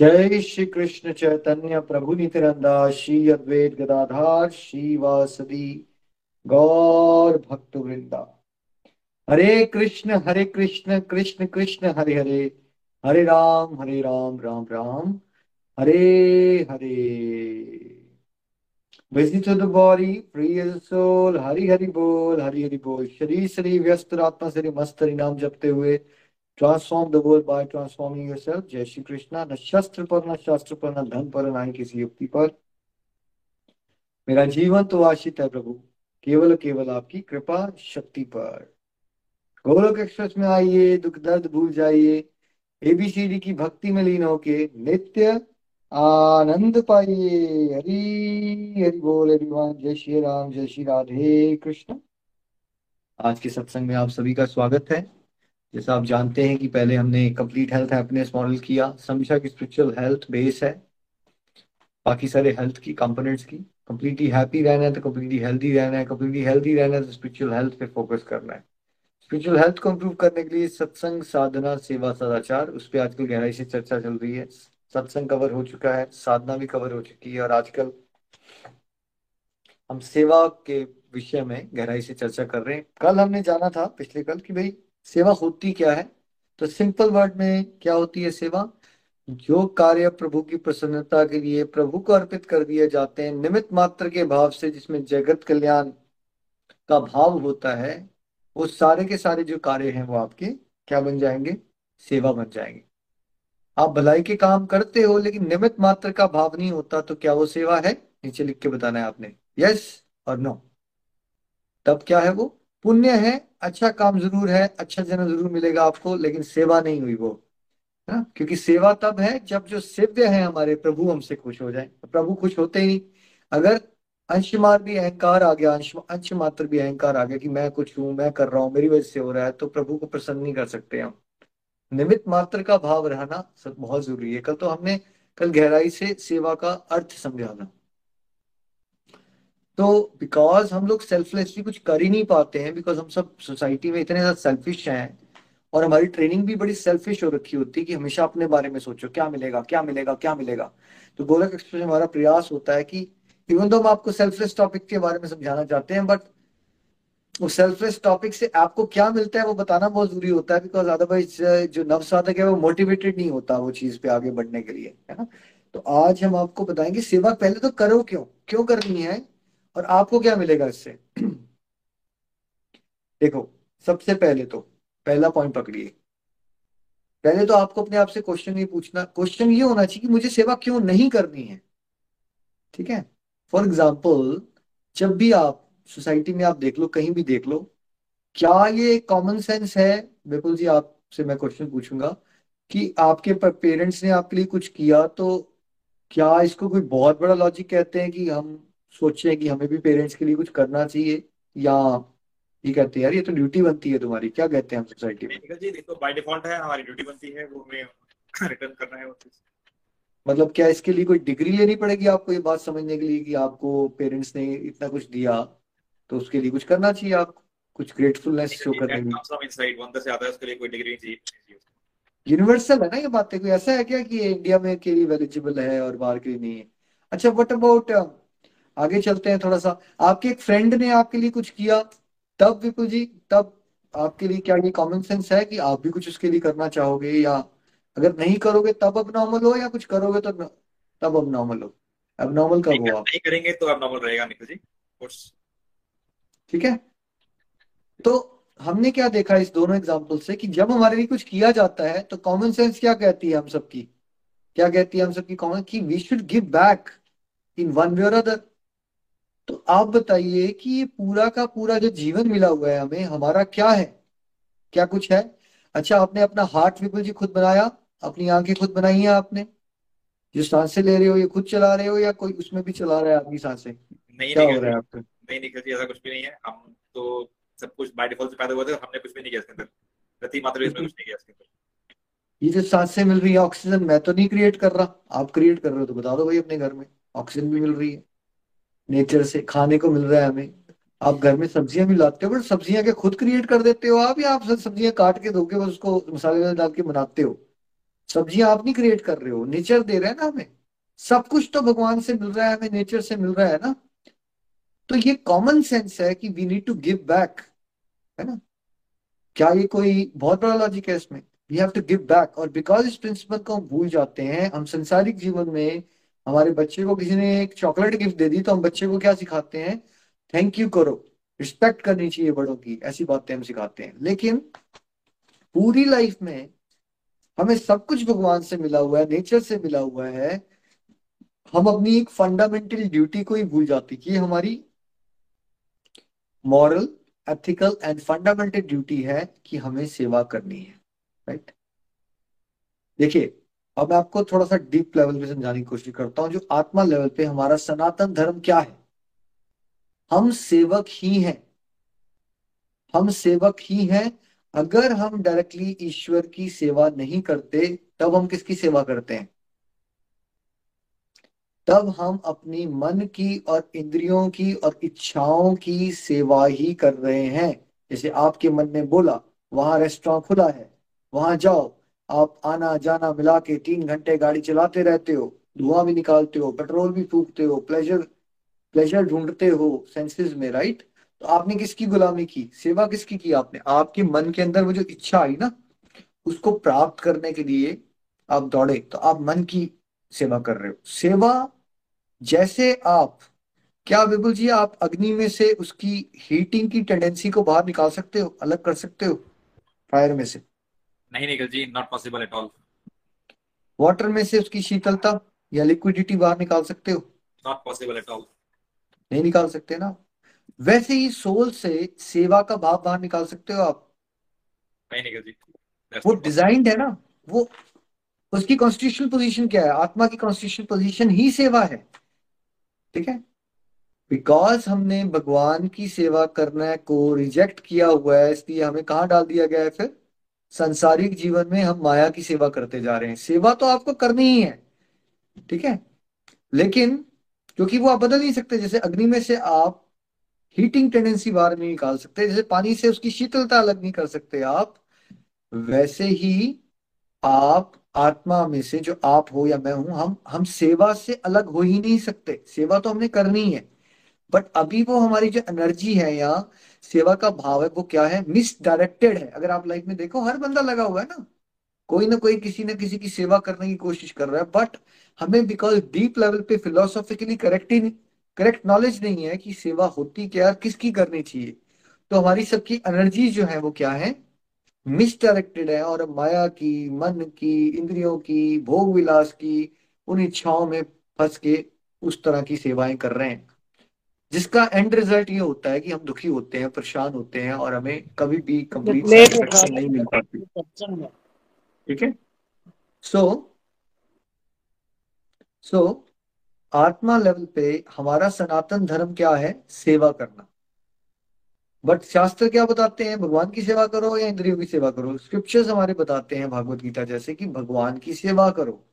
जय श्री कृष्ण चैतन्य प्रभु नित्यानंदा श्री अद्वैत गदाधार श्री वासदी गौर भक्त वृंदा Hare Krishna Hare Krishna Krishna Krishna, Hare Hare Hare Ram Hare Ram Ram Ram, Hare Hare. To the body free as soul Hari Hari बोल, हरि हरि बोल। शरीर शरीर व्यस्त, आत्मा से मस्त, हरि नाम जपते हुए transform the world by transforming yourself जय श्री कृष्णा न शस्त्र पर न शास्त्र पर न धन पर न किसी युक्ति पर मेरा जीवन तो आशित है प्रभु केवल केवल आपकी कृपा शक्ति पर गोलोक एक्सप्रेस में आइए दुख दर्द भूल जाइए एबीसीडी की भक्ति में लीन होके नित्य आनंद पाइए हरी हरि बोल एवरीवन जय श्री राम जय श्री राधे कृष्ण आज के सत्संग में आप सभी का स्वागत है जैसा आप जानते हैं कि पहले हमने कंप्लीट हेल्थ हैप्पीनेस मॉडल किया। समीक्षा की स्पिरिचुअल हेल्थ बेस है। बाकी सारे हेल्थ की कंपोनेंट्स की। कंप्लीटली हैप्पी रहना है तो कंप्लीटली हेल्दी रहना है। कंप्लीटली हेल्दी रहना है तो स्पिरिचुअल हेल्थ पे फोकस करना है। स्पिरिचुअल हेल्थ को इम्प्रूव करने के लिए सत्संग, साधना, सेवा, सदाचार, उस पर आजकल गहराई से चर्चा चल रही है। सत्संग कवर हो चुका है, साधना भी कवर हो चुकी है और आजकल हम सेवा के विषय में गहराई से चर्चा कर रहे हैं। कल हमने जाना था, पिछले कल, कि भाई सेवा होती क्या है? तो सिंपल वर्ड में क्या होती है सेवा? जो कार्य प्रभु की प्रसन्नता के लिए प्रभु को अर्पित कर दिए जाते हैं। निमित मात्र के भाव से जिसमें जगत कल्याण का भाव होता है, वो सारे के सारे जो कार्य हैं, वो आपके क्या बन जाएँगे? सेवा बन जाएँगे। आप भलाई के काम करते हो, लेकिन निमित मात्र का भाव नहीं होता तो क्या वो सेवा है? नीचे लिख के बताना है आपने। यस और नो तब क्या है वो? पुण्य है अच्छा काम ज़रूर है अच्छा जन्म ज़रूर मिलेगा आपको, लेकिन सेवा नहीं हुई वो। है, क्योंकि सेवा तब है जब जो सेव्य है हमारे, प्रभु हमसे खुश हो जाए। प्रभु खुश होते ही नहीं। अगर अंश मार भी अहंकार आ गया, अंश अंश मात्र भी अहंकार आ गया कि मैं कुछ हूँ, मैं कर रहा हूँ, मेरी वजह से हो रहा है तो प्रभु को प्रसन्न नहीं कर सकते हम। निमित मात्र का भाव रहना बहुत ज़रूरी है। कल तो हमने, कल गहराई से सेवा का अर्थ समझाना तो बिकॉज़ हम लोग सेल्फलेसली कुछ कर ही नहीं पाते हैं बिकॉज़ हम सब सोसाइटी में इतने ज़्यादा सेल्फिश हैं, और हमारी ट्रेनिंग भी बड़ी सेल्फिश हो रखी होती है कि हमेशा अपने बारे में सोचो, क्या मिलेगा क्या मिलेगा क्या मिलेगा। तो गोलक एक्सप्रेस में हमारा प्रयास होता है कि इवन तो हम आपको सेल्फलेस टॉपिक के बारे में समझाना चाहते हैं बट वो सेल्फलेस टॉपिक से आपको क्या मिलता है वो बताना बहुत ज़रूरी होता है बिकॉज़ अदरवाइज़ जो नव साधक है वो मोटिवेटेड नहीं होता वो चीज़ पे आगे बढ़ने के लिए, है ना। तो आज हम आपको बताएँगे, सेवा पहले तो करो क्यों? क्यों करनी है? और आपको क्या मिलेगा इससे? देखो, सबसे पहले तो पहला पॉइंट पकड़िए। पहले तो आपको अपने आप से क्वेश्चन ये पूछना। क्वेश्चन ये होना चाहिए कि मुझे सेवा क्यों नहीं करनी है? ठीक है? फॉर एग्ज़ाम्पल जब भी आप सोसाइटी में आप देख लो, कहीं भी देख लो, क्या ये कॉमन सेंस है? बिल्कुल जी, आपसे मैं क्वेश्चन पूछूँगा कि आपके पेरेंट्स ने आपके लिए कुछ किया तो क्या इसको कोई बहुत बड़ा लॉजिक कहते हैं कि हम सोचे कि हमें भी पेरेंट्स के लिए कुछ करना चाहिए या ये कहते हैं यार ये तो ड्यूटी बनती है तुम्हारी क्या कहते हैं हम सोसाइटी में? जी देखो बाय डिफ़ॉल्ट है हमारी ड्यूटी बनती है वो हमें रिटर्न करना है मतलब क्या इसके लिए कोई डिग्री लेनी पड़ेगी आपको ये बात समझने के लिए कि आपको पेरेंट्स ने इतना कुछ दिया तो उसके लिए कुछ करना चाहिए आपको? कुछ ग्रेटफुलनेस शो करने में? यूनिवर्सल है ना ये बात? कोई ऐसा है क्या कि इंडिया में के लिए एलिजिबल है और बाहर के लिए नहीं है? अच्छा व्हाट अबाउट आगे चलते हैं थोड़ा सा। आपके एक फ्रेंड ने आपके लिए कुछ किया। तब विपुल जी तब आपके लिए क्या ये कॉमन सेंस है कि आप भी कुछ उसके लिए करना चाहोगे या अगर नहीं करोगे तब अब नॉर्मल हो या कुछ करोगे तो तब अब नॉर्मल हो। अब नॉर्मल कब हो आप नहीं करेंगे तो अब नॉर्मल रहेगा निखिल जी ठीक है? तो हमने क्या देखा इस दोनों एग्ज़ाम्पल से कि जब हमारे लिए कुछ किया जाता है तो कॉमन सेंस क्या कहती है हम सबकी? क्या कहती है हम सबकी कॉमन की we should give back in one way और अदर तो आप बताइए कि ये पूरा का पूरा जो जीवन मिला हुआ है हमें हमारा क्या है? क्या कुछ है? अच्छा आपने अपना हार्ट विपुल जी खुद बनाया अपनी आँखें खुद बनाई हैं आपने। जो साँसें ले रहे हो ये खुद चला रहे हो या कोई उसमें भी चला रहा है आपकी साँसें? नहीं क्या हो रहा है आपका? नहीं निखिल जी ऐसा कुछ भी नहीं है। हम तो सब कुछ बाय डिफ़ॉल्ट से पैदा हुए थे और हमने कुछ भी नहीं किया इसके अंदर। मात्र इसमें कुछ नहीं किया इसके अंदर। ये जो साँसें मिल रही है ऑक्सीजन मैं तो नहीं क्रिएट कर रहा। आप क्रिएट कर रहे हो तो बता दो भाई अपने घर में। ऑक्सीजन भी मिल रही है। नेचर से खाने को मिल रहा है हमें। आप घर में सब्ज़ियाँ भी लाते हो, बट सब्ज़ियाँ क्या खुद क्रिएट कर देते हो आप या आप सब्ज़ियाँ काट के धोके बस उसको मसाले डाल के बनाते हो? सब्ज़ियाँ आप नहीं क्रिएट कर रहे हो नेचर दे रहा है ना हमें। सब कुछ तो भगवान से मिल रहा है, हमें नेचर से मिल रहा है ना। तो ये कॉमन सेंस है कि we need to give back है ना? क्या ये कोई बहुत बड़ा लॉजिक है इसमें? We have to give back और बिकॉज़ इस प्रिंसिपल को हम भूल जाते हैं, हम संसारिक जीवन में हमारे बच्चे को किसी ने एक चॉकलेट गिफ्ट दे दी तो हम बच्चे को क्या सिखाते हैं? थैंक यू करो। रिस्पेक्ट करनी चाहिए बड़ों की, ऐसी बातें हम सिखाते हैं। लेकिन पूरी लाइफ में हमें सब कुछ भगवान से मिला हुआ है नेचर से मिला हुआ है। हम अपनी एक फंडामेंटल ड्यूटी को ही भूल जाते कि हमारी moral ethical and fundamental duty है कि हमें सेवा करनी है राइट देखिए अब मैं आपको थोड़ा सा डीप लेवल पे समझाने की कोशिश करता हूँ, जो आत्मा लेवल पे हमारा सनातन धर्म क्या है? हम सेवक ही हैं। हम सेवक ही हैं। अगर हम डायरेक्टली ईश्वर की सेवा नहीं करते, तब हम किसकी सेवा करते हैं? तब हम अपनी मन की और इंद्रियों की और इच्छाओं की सेवा ही कर रहे हैं। जैसे आपके मन ने बोला, वहाँ रेस्टोरेंट खुला है, वहाँ जाओ आप आना जाना मिला के तीन घंटे गाड़ी चलाते रहते हो, धुआँ भी निकालते हो, पेट्रोल भी फूकते हो प्लेजर प्लेजर ढूंढते हो सेंसेस में राइट तो आपने किसकी गुलामी की? सेवा किसकी की आपने? आपके मन के अंदर वो जो इच्छा आई ना, उसको प्राप्त करने के लिए आप दौड़े। तो आप मन की सेवा कर रहे हो। सेवा जैसे आप, क्या विपुल जी, आप अग्नि में से उसकी हीटिंग की टेंडेंसी को बाहर निकाल सकते हो? अलग कर सकते हो? फायर में से। नहीं Nikhil ji not possible at all water में से उसकी शीतलता या लिक्विडिटी बाहर निकाल सकते हो? नॉट पॉसिबल एट ऑल नहीं निकाल सकते ना? वैसे ही सोल से सेवा का भाव बाहर निकाल सकते हो आप? नहीं निखिल जी. वो डिजाइंड है ना? वो उसकी कॉन्स्टिट्यूशनल पोजीशन क्या है? आत्मा की कॉन्स्टिट्यूशनल पोजीशन ही सेवा है। ठीक है? बिकॉज़ हमने भगवान की सेवा करने को रिजेक्ट किया हुआ है इसलिए हमें कहाँ डाल दिया गया है फिर? संसारिक जीवन में हम माया की सेवा करते जा रहे हैं। सेवा तो आपको करनी ही है, ठीक है? लेकिन क्योंकि वो आप बदल नहीं सकते, जैसे अग्नि में से आप हीटिंग टेंडेंसी बाहर नहीं निकाल सकते, जैसे पानी से उसकी शीतलता अलग नहीं कर सकते आप, वैसे ही आप आत्मा में से जो आप हो या मैं हूँ, हम हम सेवा से अलग हो ही नहीं सकते। सेवा तो हमने करनी है। बट अभी वो हमारी जो एनर्जी है या सेवा का भाव है, वो क्या है? मिसडायरेक्टेड है। अगर आप लाइफ में देखो, हर बंदा लगा हुआ है ना। कोई ना कोई किसी ना किसी की सेवा करने की कोशिश कर रहा है बट हमें बिकॉज़ डीप लेवल पे फिलोसॉफिकली करेक्ट ही करेक्ट नॉलेज नहीं है कि सेवा होती क्या किसकी करनी चाहिए। तो हमारी सबकी एनर्जी जो है, वो क्या है? मिसडायरेक्टेड है। और माया की, मन की, इंद्रियों की, भोग विलास की, उन इच्छाओं में फंस के उस तरह की सेवाएँ कर रहे हैं। जिसका एंड रिज़ल्ट ये होता है कि हम दुखी होते हैं परेशान होते हैं और हमें कभी भी कंप्लीट सेटिस्फेक्शन नहीं मिल पाती ठीक है? सो सो आत्मा लेवल पे हमारा सनातन धर्म क्या है? सेवा करना। बट शास्त्र क्या बताते हैं? भगवान की सेवा करो या इंद्रियों की सेवा करो? स्क्रिप्चर्स हमारे बताते हैं भागवत गीता जैसे कि भगवान की सेवा करो।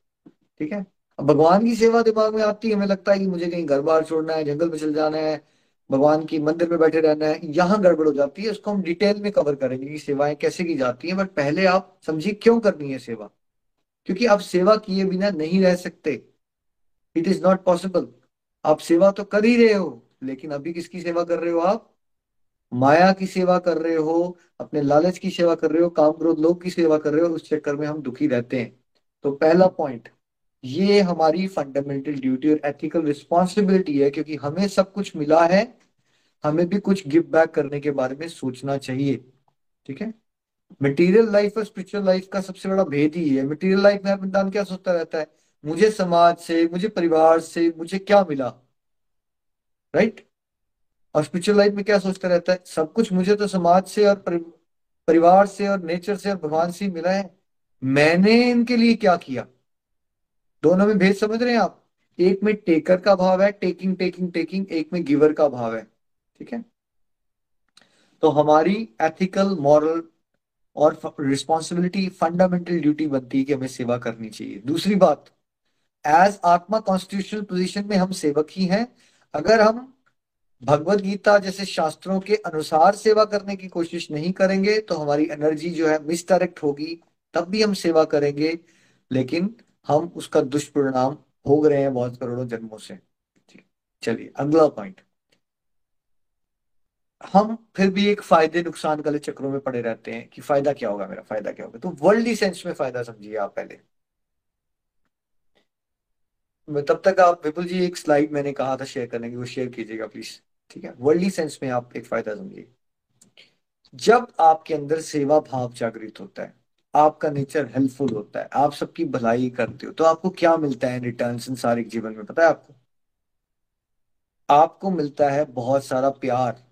ठीक है? भगवान की सेवा दिमाग में आती है, हमें लगता है कि मुझे कहीं घर बार छोड़ना है, जंगल में चल जाना है, भगवान की मंदिर में बैठे रहना है, यहाँ गड़बड़ हो जाती है, उसको हम डिटेल में कवर करेंगे कि सेवाएँ कैसे की जाती हैं बट पहले आप समझिए क्यों करनी है सेवा? क्योंकि आप सेवा किए बिना नहीं रह सकते। इट इज़ नॉट पॉसिबल आप सेवा तो कर ही रहे हो, लेकिन अभी किसकी सेवा कर रहे हो आप? माया की सेवा कर रहे हो, अपने लालच की सेवा कर रहे हो, काम क्रोध लोग की सेवा कर रहे हो, उस चक्कर में हम दुखी रहते हैं। तो पहला पॉइंट ये हमारी फंडामेंटल ड्यूटी और एथिकल रिस्पॉन्सिबिलिटी है, क्योंकि हमें सब कुछ मिला है, हमें भी कुछ गिव बैक करने के बारे में सोचना चाहिए, ठीक है? मटेरियल लाइफ और स्पिरिचुअल लाइफ का सबसे बड़ा भेद ही है। मटेरियल लाइफ में इंसान क्या सोचता रहता है? मुझे समाज से, मुझे परिवार से, मुझे क्या मिला? Right right? और स्पिरिचुअल लाइफ में क्या सोचता रहता है? सब कुछ मुझे तो समाज से और परिवार से और नेचर से और भगवान से मिला है। मैंने इनके लिए क्या किया? दोनों में भेद समझ रहे हैं आप? एक में टेकर का भाव है टेकिंग टेकिंग टेकिंग एक में गिवर का भाव है। ठीक है? तो हमारी एथिकल मॉरल और रिस्पॉन्सिबिलिटी फंडामेंटल ड्यूटी बनती है कि हमें सेवा करनी चाहिए। दूसरी बात एज आत्मा कॉन्स्टिट्यूशनल पोजीशन में हम सेवक ही हैं, अगर हम भगवत गीता जैसे शास्त्रों के अनुसार सेवा करने की कोशिश नहीं करेंगे तो हमारी एनर्जी जो है मिसडायरेक्ट होगी, तब भी हम सेवा करेंगे। लेकिन हम उसका दुष्परिणाम भोग रहे हैं बहुत करोड़ों जन्मों से। चलिए, अगला पॉइंट हम फिर भी एक फ़ायदे नुकसान वाले चक्रों में पड़े रहते हैं कि फ़ायदा क्या होगा मेरा, फ़ायदा क्या होगा? तो वर्ल्डली सेंस में फ़ायदा समझिए आप पहले। तब तक आप, विपुल जी, एक स्लाइड मैंने कहा था शेयर करने की, वो शेयर कीजिएगा प्लीज़ ठीक है? वर्ल्डली सेंस में आप एक फ़ायदा समझिए। जब आपके अंदर सेवा भाव जागृत होता है आपका नेचर हेल्पफुल होता है आप सबकी भलाई करते हो तो आपको क्या मिलता है रिटर्न संसारिक जीवन में पता है आपको? आपको मिलता है बहुत सारा प्यार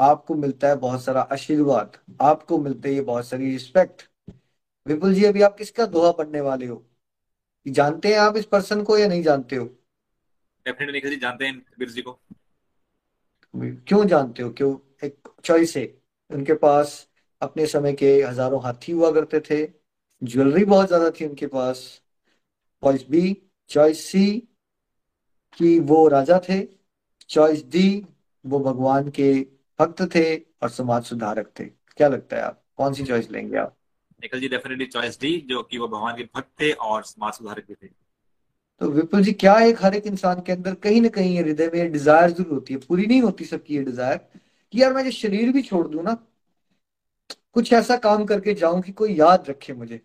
आपको मिलता है बहुत सारा आशीर्वाद आपको मिलते है बहुत सारी रिस्पेक्ट विपुल जी अभी आप किसका दोहा पढ़ने वाले हो? जानते हैं आप इस पर्सन को या नहीं जानते हो? डेफिनेटली जानते हैं कबीर जी को। क्यों जानते हो? क्यों? एक चॉइस है उनके पास अपने समय के हज़ारों हाथी हुआ करते थे। ज्वेलरी बहुत ज़्यादा थी उनके पास। चॉइस बी चॉइस सी कि वो राजा थे। चॉइस डी वो भगवान के भक्त थे और समाज सुधारक थे। क्या लगता है आप? कौन सी चॉइस लेंगे आप? Nikhil ji definitely choice D जो कि वो भगवान के भक्त थे और समाज सुधारक भी थे। तो विपुल जी क्या एक हर एक इंसान के अंदर कहीं ना कहीं हृदय में डिज़ायर ज़रूर होती है? पूरी नहीं होती सबकी ये डिज़ायर कि यार मैं जो शरीर भी छोड़ दू ना कुछ ऐसा काम करके जाऊँ कि कोई याद रखे मुझे।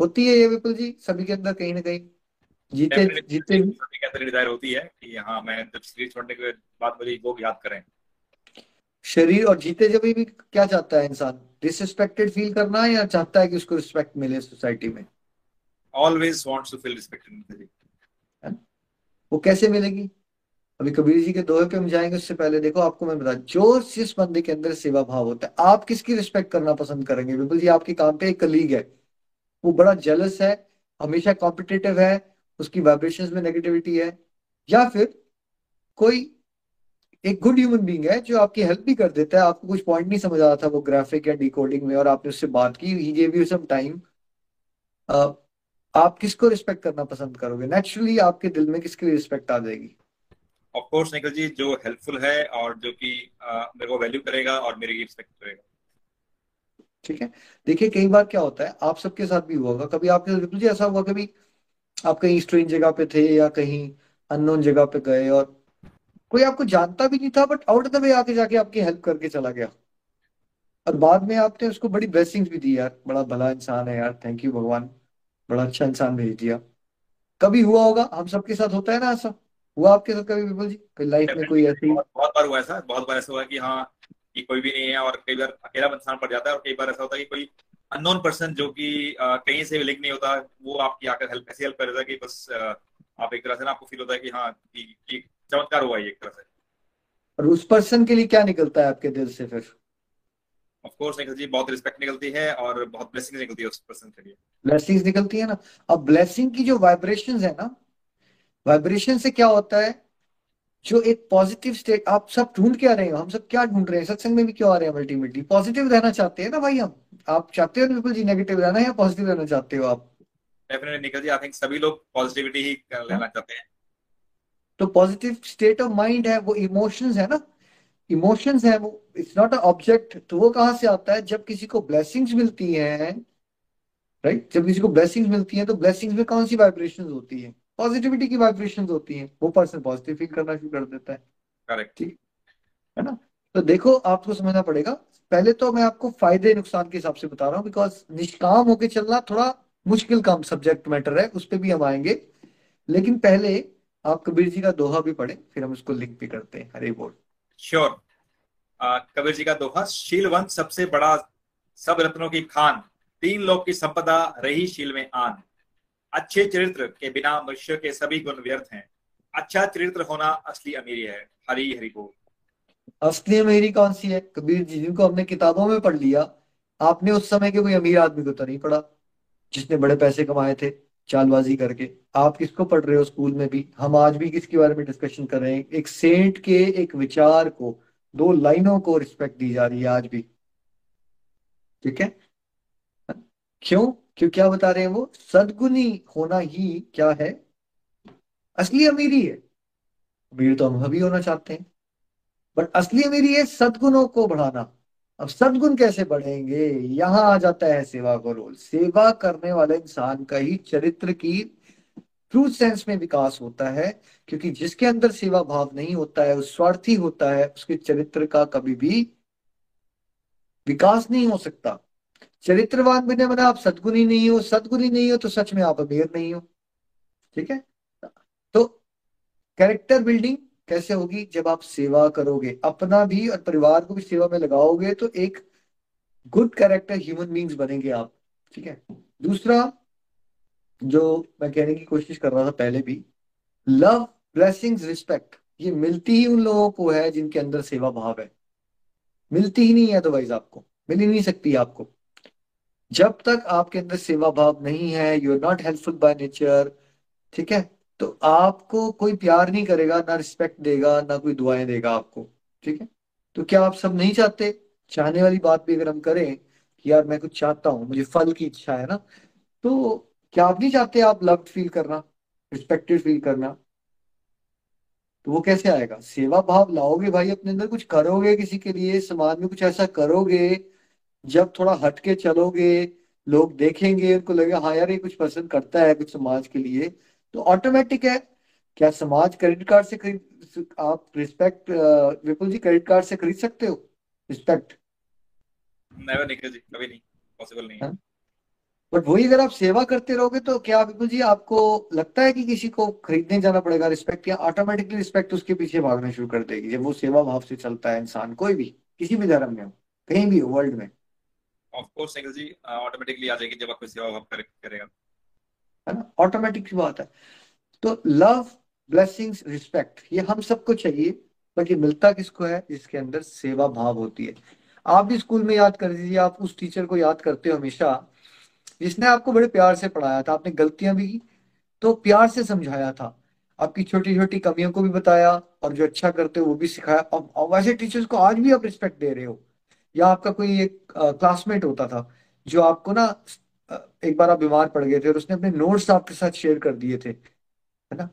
होती है ये विपुल जी सभी के अंदर कहीं ना कहीं। जीते जीते सभी के अंदर डिज़ायर होती है कि हाँ मैं जब शरीर छोड़ने के बाद मुझे लोग याद करें। शरीर और जीते जब भी क्या चाहता है इंसान? डिसरिस्पेक्टेड फील करना है या चाहता है कि उसको रिस्पेक्ट मिले सोसाइटी में? Always wants to feel respected वो कैसे मिलेगी? अभी कबीर जी के दोहे पे हम जाएँगे, उससे पहले देखो आपको मैं बता जो जिस बंदे के अंदर सेवा भाव होता है। आप किसकी रिस्पेक्ट करना पसंद करेंगे? बिल्कुल जी, आपके काम पे एक कलीग है। वो बड़ा जेलस है, हमेशा कॉम्पिटेटिव है, उसकी वाइब्रेशन में नेगेटिविटी है। या फिर कोई एक गुड ह्यूमन बींग है जो आपकी हेल्प भी कर देता है। आपको कुछ पॉइंट नहीं समझ आ रहा था वो ग्राफिक या डिकोडिंग में, और आपने उससे बात की। He gave you some time आप किसको रिस्पेक्ट करना पसंद करोगे? नेचुरली आपके दिल में किसकी रिस्पेक्ट आ जाएगी? ऑफ़ कोर्स निखिल जी जो हेल्पफुल है और जो कि मेरे को वैल्यू करेगा और मेरी रिस्पेक्ट करेगा। ठीक है? देखिए, कई बार क्या होता है, आप सबके साथ भी हुआ होगा। कभी आपके साथ जी, ऐसा हुआ कभी? आप कहीं स्ट्रेंज जगह पे थे या कहीं अननोन जगह पे गए और कोई आपको जानता भी नहीं था but out of the way आके जाके आपकी हेल्प करके चला गया। और बाद में आपने उसको बड़ी ब्लेसिंग्स भी दी, यार। बड़ा भला इंसान है यार। थैंक यू भगवान। बड़ा अच्छा इंसान भेज दिया। कभी हुआ होगा? हम सबके साथ होता है ना ऐसा? हुआ आपके साथ कभी विपुल जी? कोई लाइफ में कोई ऐसी बहुत, बार हुआ ऐसा बहुत बार ऐसा हुआ कि हाँ कि कोई भी नहीं है और कई बार अकेला इंसान पड़ जाता है और कई बार ऐसा होता है कि कोई अननोन पर्सन जो कि कहीं से लिंक नहीं होता वो आपकी आकर हेल्प ऐसी हेल्प कर देता है कि बस आप एक तरह से ना आपको फील होता है कि हाँ कि चमत्कार हुआ है एक तरह से। और उस पर्सन के लिए क्या निकलता है आपके दिल से फिर? ऑफ़ कोर्स निकल जी बहुत रिस्पेक्ट निकलती है और बहुत ब्लेसिंग निकलती है उस पर्सन के लिए। ब्लेसिंग्स निकलती है ना? अब ब्लेसिंग की जो वाइब्रेशंस है ना वाइब्रेशन से क्या होता है? जो एक पॉजिटिव स्टेट आप सब ढूंढ क्या रहे हो? हम सब क्या ढूंढ रहे हैं? सत्संग में भी क्यों आ रहे हैं अल्टीमेटली पॉजिटिव रहना चाहते हैं ना भाई हम? आप चाहते हो बिल्कुल जी नेगेटिव रहना या पॉजिटिव रहना चाहते हो आप? डेफिनेटली निकल जी आई थिंक सभी लोग पॉजिटिविटी ही लेना चाहते हैं। तो पॉजिटिव स्टेट ऑफ़ माइंड है वो इमोशंस है ना? इमोशंस है वो इट्स नॉट अ ऑब्जेक्ट तो वो कहाँ से आता है? जब किसी को ब्लेसिंग्स मिलती हैं राइट जब किसी को ब्लेसिंग्स मिलती हैं तो ब्लेसिंग्स में कौन सी वाइब्रेशंस होती है? पॉजिटिविटी की वाइब्रेशन होती है। वो पर्सन पॉजिटिव फील करना शुरू कर देता है। करेक्ट। ठीक? है ना? तो देखो आपको समझना पड़ेगा। पहले तो मैं आपको फ़ायदे नुकसान के हिसाब से बता रहा हूँ बिकॉज़ निष्काम होके चलना थोड़ा मुश्किल काम सब्जेक्ट मैटर है उस पर भी हम आएँगे। लेकिन पहले आप कबीर जी का दोहा भी पढ़े फिर हम उसको लिंक भी करते हैं। हरे बोल। श्योर कबीर जी का दोहा शीलवंत सबसे बड़ा सब रत्नों की खान तीन लोग की संपदा रही शील में आन। अच्छे चरित्र के बिना मनुष्य के सभी गुण व्यर्थ हैं। अच्छा चरित्र होना असली अमीरी है। हरी हरी बोल। असली अमीरी कौन सी है? कबीर जी, जिनको हमने किताबों में पढ़ लिया। आपने उस समय के कोई अमीर आदमी को तो नहीं पढ़ा, जिसने बड़े पैसे कमाए थे चालबाजी करके। आप किसको पढ़ रहे हो स्कूल में भी? हम आज भी किसके बारे में डिस्कशन कर रहे हैं? एक सेंट के एक विचार को, दो लाइनों को रिस्पेक्ट दी जा रही है आज भी। ठीक है? क्यों? क्यों क्या बता रहे हैं वो? सदगुनी होना ही क्या है? असली अमीरी है। अमीर तो हम सभी होना चाहते हैं। बट असली अमीरी है सदगुणों को बढ़ाना। अब सदगुण कैसे बढ़ेंगे? यहाँ आ जाता है सेवा का रोल। सेवा करने वाले इंसान का ही चरित्र की ट्रू सेंस में विकास होता है, क्योंकि जिसके अंदर सेवा भाव नहीं होता है, स्वार्थी होता है, उसके चरित्र का कभी भी विकास नहीं हो सकता। चरित्रवान बने बना आप सदगुणी नहीं हो, सदगुणी नहीं हो तो सच में आप अमीर नहीं हो। ठीक है? तो कैरेक्टर बिल्डिंग कैसे होगी? जब आप सेवा करोगे, अपना भी और परिवार को भी सेवा में लगाओगे तो एक गुड कैरेक्टर ह्यूमन बींग्स बनेंगे आप। ठीक है? दूसरा, जो मैं कहने की कोशिश कर रहा था पहले भी लव ब्लेसिंग्स रिस्पेक्ट ये मिलती ही उन लोगों को है जिनके अंदर सेवा भाव है। मिलती ही नहीं है अदरवाइज़ आपको, मिल ही नहीं सकती आपको। जब तक आपके अंदर सेवा भाव नहीं है you are not helpful by nature ठीक है? तो आपको कोई प्यार नहीं करेगा, ना रिस्पेक्ट देगा, ना कोई दुआएँ देगा आपको, ठीक है? तो क्या आप सब नहीं चाहते? चाहने वाली बात भी अगर हम करें कि यार मैं कुछ चाहता हूँ, मुझे फल की इच्छा है ना तो क्या आप नहीं चाहते आप लव्ड फील करना रिस्पेक्टेड फील करना? तो वो कैसे आएगा? सेवा भाव लाओगे भाई अपने अंदर, कुछ करोगे किसी के लिए, समाज में कुछ ऐसा करोगे जब थोड़ा हटके चलोगे लोग देखेंगे उनको लगेगा हाँ यार ये कुछ पसंद करता है कुछ समाज के लिए तो ऑटोमेटिक है। क्या समाज क्रेडिट कार्ड से खरीद आप respect Vipul ji credit card से खरीद सकते हो? रिस्पेक्ट नेवर निखिल जी कभी नहीं पॉसिबल नहीं है। बट वही अगर आप सेवा करते रहोगे तो क्या विपुल जी आपको लगता है कि किसी को खरीदने जाना पड़ेगा रिस्पेक्ट या ऑटोमेटिकली रिस्पेक्ट उसके पीछे भागना शुरू कर देगी? जब वो सेवा भाव से चलता है इंसान कोई भी किसी भी धर्म में हो कहीं भी हो वर्ल्ड में। Of course Nikhil ji automatically आ जाएगी जब आप सेवा भाव करे- करेगा। है ना ऑटोमेटिक की बात है। तो लव ब्लेसिंग्स रिस्पेक्ट ये हम सबको चाहिए बट ये मिलता किसको है? जिसके अंदर सेवा भाव होती है। आप भी स्कूल में याद कर दीजिए आप उस टीचर को याद करते हो हमेशा जिसने आपको बड़े प्यार से पढ़ाया था आपने गलतियाँ भी की तो प्यार से समझाया था। आपकी छोटी छोटी कमियों को भी बताया और जो अच्छा करते हो वो भी सिखाया। और, और वैसे टीचर्स को आज भी आप रिस्पेक्ट दे रहे हो। या आपका कोई एक क्लासमेट होता था, जो आपको ना एक बार आप बीमार पड़ गए थे और उसने अपने नोट्स आपके साथ शेयर कर दिए थे, है ना?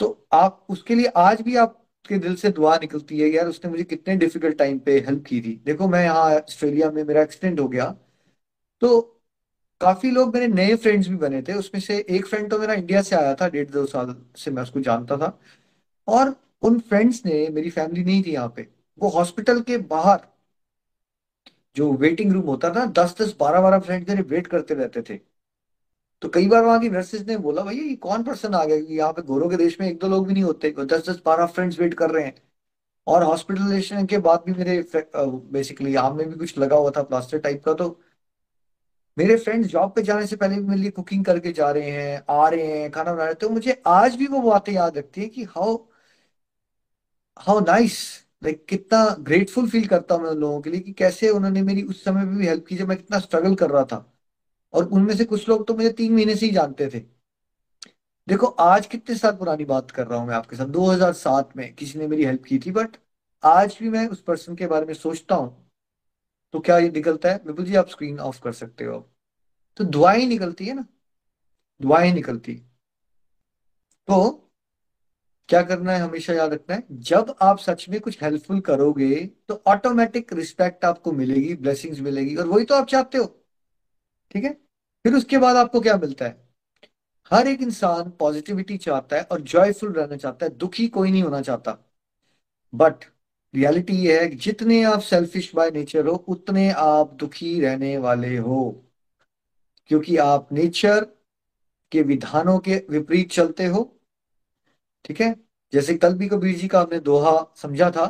तो आप, उसके लिए आज भी आपके दिल से दुआ निकलती है, यार, उसने मुझे कितने डिफ़िकल्ट टाइम पे हेल्प की थी। देखो, मैं यहाँ ऑस्ट्रेलिया में, मेरा एक्सीडेंट हो गया तो काफ़ी लोग मेरे नए फ्रेंड्स भी बने थे। उसमें से एक फ्रेंड तो मेरा इंडिया से आया था, डेढ़ दो साल से मैं उसको जानता था। और उन फ्रेंड्स ने, मेरी फैमिली नहीं थी यहाँ पे, वो हॉस्पिटल के बाहर जो वेटिंग रूम होता था दस दस बारह बारह फ्रेंड मेरे वेट करते रहते थे। तो कई बार वहाँ की नर्सेज ने बोला, भैया, ये कौन पर्सन आ गया? यहाँ पे गोरों के देश में एक दो लोग भी नहीं होते दस दस बारह फ्रेंड्स वेट कर रहे हैं। और हॉस्पिटलाइजेशन के बाद भी मेरे बेसिकली आम में भी कुछ लगा हुआ था प्लास्टर टाइप का तो मेरे फ्रेंड्स जॉब पे जाने से पहले भी मेरे लिए कुकिंग करके जा रहे हैं, आ रहे हैं, खाना बना रहे हैं। तो मुझे आज भी वो बातें याद रखती है कि हाउ हाउ नाइस लाइक कितना ग्रेटफुल फील करता हूँ मैं उन लोगों के लिए कि कैसे उन्होंने मेरी उस समय भी हेल्प की जब मैं कितना स्ट्रगल कर रहा था। और उनमें से कुछ लोग तो मुझे तीन महीने से ही जानते थे। देखो, आज कितने साल पुरानी बात कर रहा हूँ मैं आपके साथ। 2007 में किसी ने मेरी हेल्प की थी बट आज भी मैं उस पर्सन के बारे में सोचता हूँ। तो क्या ये निकलता है? विपुल जी, आप स्क्रीन ऑफ़ कर सकते हो। तो दुआएँ निकलती है ना? दुआएँ निकलती। तो क्या करना है, हमेशा याद रखना है, जब आप सच में कुछ हेल्पफुल करोगे तो ऑटोमेटिक रिस्पेक्ट आपको मिलेगी ब्लेसिंग्स मिलेगी, और वही तो आप चाहते हो, ठीक है? फिर उसके बाद आपको क्या मिलता है? हर एक इंसान पॉजिटिविटी चाहता है और जॉयफुल रहना चाहता है, दुखी कोई नहीं होना चाहता। बट रियलिटी ये है कि जितने आप सेल्फिश बाय नेचर हो, उतने आप दुखी रहने वाले हो। क्योंकि आप नेचर के विधानों के विपरीत चलते हो ठीक है? जैसे कल भी कबीर जी का हमने दोहा समझा था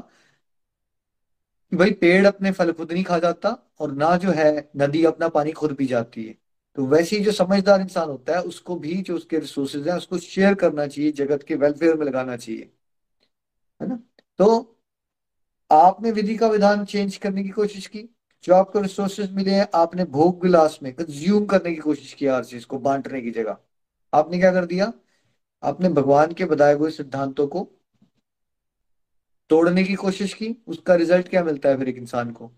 कि भाई पेड़ अपने फल खुद नहीं खा जाता और ना जो है नदी अपना पानी खुद पी जाती है। तो वैसे ही जो समझदार इंसान होता है, उसको भी जो उसके रिसोर्सेज हैं, उसको शेयर करना चाहिए, जगत के वेलफेयर में लगाना चाहिए। है ना? तो आपने विधि का विधान चेंज करने की कोशिश की, जो आपको रिसोर्सेज मिले हैं, आपने भोग विलास में कंज्यूम करने की कोशिश की चीज़ को बांटने की जगह। आपने क्या कर दिया? आपने भगवान के बताए हुए सिद्धांतों को तोड़ने की कोशिश की, उसका रिज़ल्ट क्या मिलता है फिर एक इंसान को?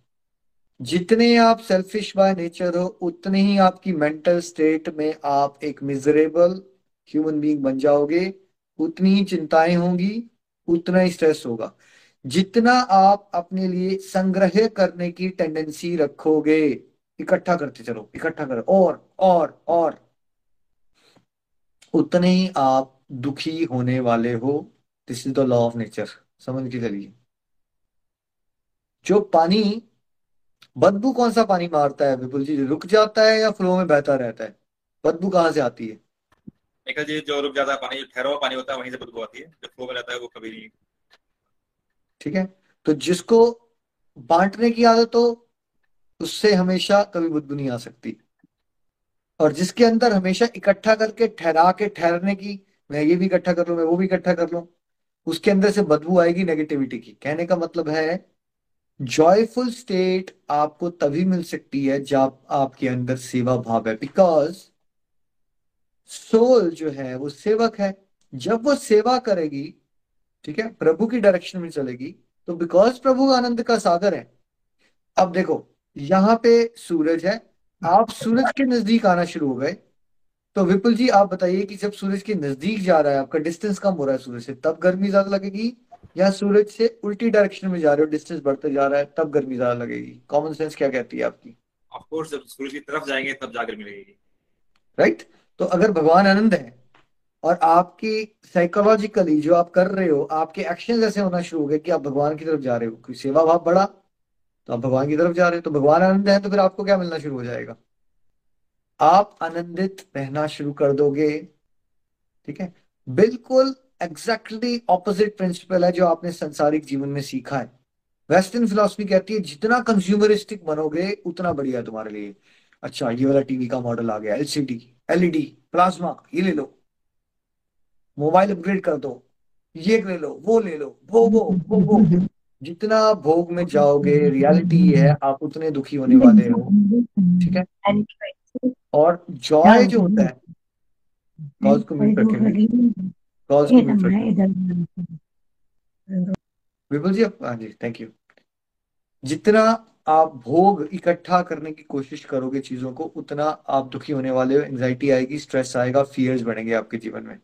जितने आप सेल्फिश बाय नेचर हो, उतने ही आपकी मेंटल स्टेट में आप एक मिजरेबल ह्यूमन बीइंग बन जाओगे। उतनी ही चिंताएँ होंगी, उतना ही स्ट्रेस होगा। जितना आप अपने लिए संग्रह करने की टेंडेंसी रखोगे, इकट्ठा करते चलो, इकट्ठा करो, और और और, उतने ही आप दुखी होने वाले हो this is the law of nature समझ के चलिए। जो पानी बदबू कौन सा पानी मारता है विपुल जी? रुक जाता है या फ्लो में बहता रहता है? बदबू कहाँ से आती है? निखिल जी जो रुक जाता है पानी जो ठहरा हुआ पानी होता है वहीं से बदबू आती है। जो फ्लो में रहता है वो कभी नहीं। ठीक है? तो जिसको बांटने की आदत हो उससे हमेशा कभी बदबू नहीं आ सकती। और जिसके अंदर हमेशा इकट्ठा करके ठहरा के ठहरने की मैं ये भी इकट्ठा कर लूँ, मैं वो भी इकट्ठा कर लूँ। उसके अंदर से बदबू आएगी नेगेटिविटी की। कहने का मतलब है जॉयफुल स्टेट आपको तभी मिल सकती है जब आपके अंदर सेवा भाव है। बिकॉज़ सोल जो है, वो सेवक है। जब वो सेवा करेगी, ठीक है, प्रभु की डायरेक्शन में चलेगी तो बिकॉज़ प्रभु आनंद का सागर है। अब देखो, यहाँ पे सूरज है। आप सूरज के नज़दीक आना शुरू हो गए। तो विपुल जी आप बताइए कि जब सूरज के नज़दीक जा रहा है आपका डिस्टेंस कम हो रहा है सूरज से तब गर्मी ज़्यादा लगेगी या सूरज से उल्टी डायरेक्शन में जा रहे हो डिस्टेंस बढ़ते जा रहा है तब गर्मी ज़्यादा लगेगी? कॉमन सेंस क्या कहती है आपकी? ऑफ़ कोर्स जब सूरज की तरफ़ जाएँगे तब जाकर मिलेगी राइट तो अगर भगवान आनंद है और आपकी साइकोलॉजिकली जो आप कर रहे हो आपके एक्शन ऐसे होना शुरू हो गए कि आप भगवान की तरफ़ जा रहे हो कोई सेवा भाव बढ़ा तो आप भगवान की तरफ़ जा रहे हो तो भगवान आनंद है तो फिर आपको क्या मिलना शुरू हो जाएगा? आप आनंदित रहना शुरू कर दोगे। ठीक है? बिल्कुल एग्जैक्टली ऑपोजिट प्रिंसिपल है जो आपने संसारिक जीवन में सीखा है। वेस्टर्न फिलोसफी कहती है, जितना कंज्यूमरिस्टिक बनोगे, उतना बढ़िया तुम्हारे लिए। अच्छा ये वाला टीवी का मॉडल आ गया एलसीडी एलईडी प्लाज्मा ये ले लो। मोबाइल अपग्रेड कर दो, ये ले लो, वो ले लो, वो वो वो वो। जितना भोग में जाओगे रियलिटी है, आप उतने दुखी होने वाले हो। ठीक है? और जॉय जो होता है। कॉल्स को म्यूट रखेंगे कॉल्स को म्यूट रखेंगे विपुल जी हाँ जी थैंक यू जितना आप भोग इकट्ठा करने की कोशिश करोगे चीज़ों को उतना आप दुखी होने वाले हो एंजाइटी आएगी स्ट्रेस आएगा फियर्स बढ़ेंगे आपके जीवन में।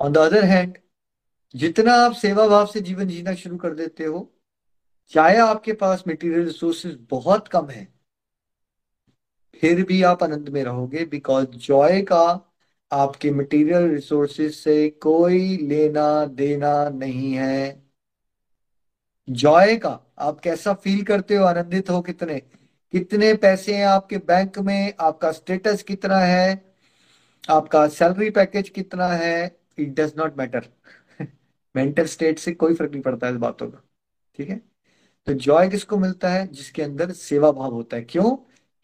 ऑन द अदर हैंड जितना आप सेवा भाव से जीवन जीना शुरू कर देते हो चाहे आपके पास मटेरियल रिसोर्सेज बहुत कम है फिर भी आप आनंद में रहोगे बिकॉज़ जॉय का आपके मटेरियल रिसोर्सेज से कोई लेना देना नहीं है। जॉय का, आप कैसा फील करते हो, आनंदित हो कितने? कितने पैसे हैं आपके बैंक में? आपका स्टेटस कितना है? आपका सैलरी पैकेज कितना है? It does not matter mental state से कोई फ़र्क नहीं पड़ता है इस बातों का, ठीक है? तो जॉय किसको मिलता है? जिसके अंदर सेवा भाव होता है। क्यों?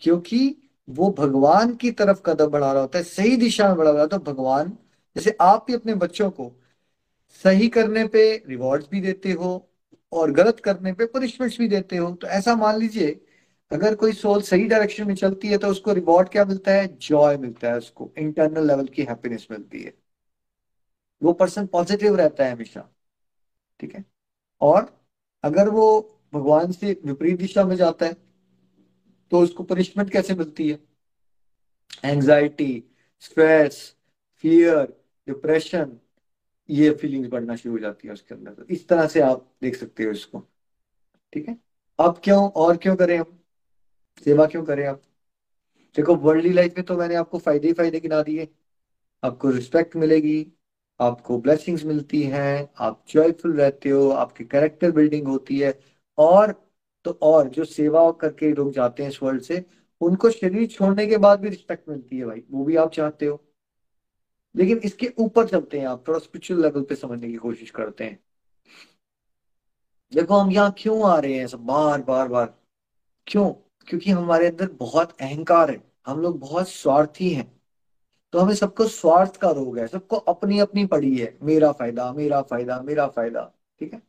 क्योंकि वो भगवान की तरफ़ कदम बढ़ा रहा होता है, सही दिशा में बढ़ा रहा होता है तो भगवान, जैसे आप भी अपने बच्चों को सही करने पे रिवॉर्ड्स भी देते हो और गलत करने पे पनिशमेंट्स भी देते हो तो ऐसा मान लीजिए, अगर कोई सोल सही डायरेक्शन में चलती है तो उसको रिवॉर्ड क्या मिलता है? जॉय मिलता है उसको इंटरनल लेवल की हैप्पीनेस मिलती है। वो पर्सन पॉजिटिव रहता है हमेशा, ठीक है? और अगर वो भगवान से विपरीत दिशा में जाता है तो उसको पनिशमेंट कैसे मिलती है? एंजाइटी स्ट्रेस फियर डिप्रेशन ये फीलिंग्स बढ़ना शुरू हो जाती है उसके अंदर तो इस तरह से आप देख सकते हो इसको। ठीक है? अब क्यों, और क्यों करें हम? सेवा क्यों करें आप? देखो वर्ल्डली लाइफ में तो मैंने आपको फ़ायदे ही फ़ायदे गिना दिए। आपको रिस्पेक्ट मिलेगी, आपको ब्लेसिंग्स मिलती हैं, आप जॉयफुल रहते हो, आपकी कैरेक्टर बिल्डिंग होती है, और तो और जो सेवा करके लोग जाते हैं इस वर्ल्ड से, उनको शरीर छोड़ने के बाद भी रिस्पेक्ट मिलती है भाई, वो भी आप चाहते हो। लेकिन इसके ऊपर चलते हैं आप, थोड़ा स्पिरिचुअल लेवल पे समझने की कोशिश करते हैं। देखो हम यहाँ क्यों आ रहे हैं सब? बार बार बार। क्यों? क्योंकि हमारे अंदर बहुत अहंकार है। हम लोग बहुत स्वार्थी हैं। तो हमें सबको स्वार्थ का रोग है। सबको अपनी अपनी पड़ी है। मेरा फ़ायदा मेरा फ़ायदा मेरा फ़ायदा। ठीक है?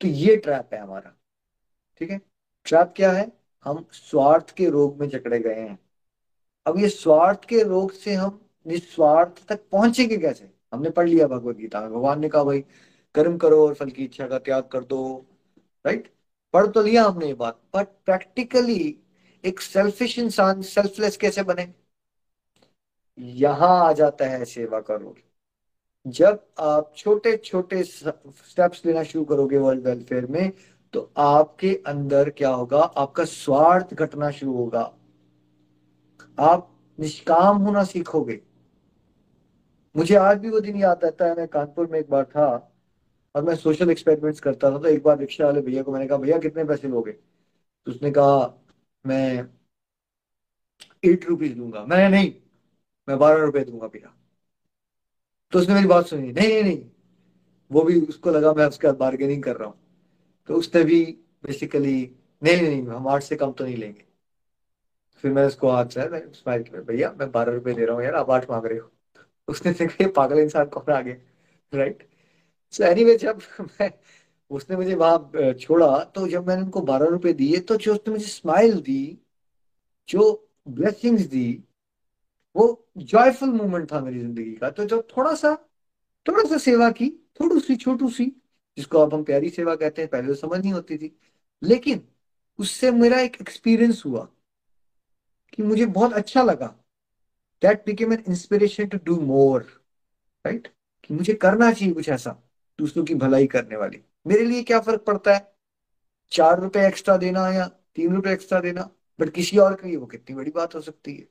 तो ये ट्रैप है हमारा। ठीक है? ट्रैप क्या है? हम स्वार्थ के रोग में जकड़े गए हैं। अब ये स्वार्थ के रोग से हम निस्वार्थ तक पहुँचेंगे कैसे? हमने पढ़ लिया भगवत गीता में। भगवान ने कहा, भाई, कर्म करो और फल की इच्छा का त्याग कर दो। राइट पढ़ तो लिया हमने ये बात। बट प्रैक्टिकली एक सेल्फिश इंसान सेल्फलेस कैसे बने? यहाँ आ जाता है सेवा का रोल जब आप छोटे छोटे स्टेप्स लेना शुरू करोगे वर्ल्ड वेलफेयर में तो आपके अंदर क्या होगा? आपका स्वार्थ घटना शुरू होगा। आप निष्काम होना सीखोगे। मुझे आज भी वो दिन याद रहता है। मैं कानपुर में एक बार था और मैं सोशल एक्सपेरिमेंट्स करता था तो एक बार रिक्शा वाले भैया को मैंने कहा, भैया, कितने पैसे लोगे? तो उसने कहा, मैं एट रुपीज़ दूँगा। मैंने नहीं, मैं बारह रुपए दूँगा भैया। तो उसने मेरी बात सुनी। नहीं नहीं नहीं। वो भी उसको लगा, मैं उसके साथ बार्गेनिंग कर रहा हूँ। तो उसने भी बेसिकली नहीं नहीं हम आठ से कम तो नहीं लेंगे। फिर मैं उसको हाथ से स्माइल किया भैया, मैं बारह रुपए दे रहा हूँ यार, आप आठ मांग रहे हो। उसने देखा पागल इंसान कौन आ गया राइट सो एनीवे जब मैं, उसने मुझे वहाँ छोड़ा तो जब मैंने उनको बारह रुपए दिए तो जो उसने मुझे स्माइल दी, जो ब्लेसिंग्स दी, वो जॉयफुल मोमेंट था मेरी ज़िंदगी का। तो जब थोड़ा सा थोड़ा सा सेवा की, थोड़ी सी, छोटू सी जिसको अब हम प्यारी सेवा कहते हैं, पहले तो समझ नहीं होती थी। लेकिन उससे मेरा एक एक्सपीरियंस हुआ कि मुझे बहुत अच्छा लगा। That became an inspiration to do more right कि मुझे करना चाहिए कुछ ऐसा, दूसरों की भलाई करने वाली। मेरे लिए क्या फ़र्क पड़ता है? चार रुपए एक्स्ट्रा देना या तीन रुपए एक्स्ट्रा देना? बट किसी और के लिए वो कितनी बड़ी बात हो सकती है।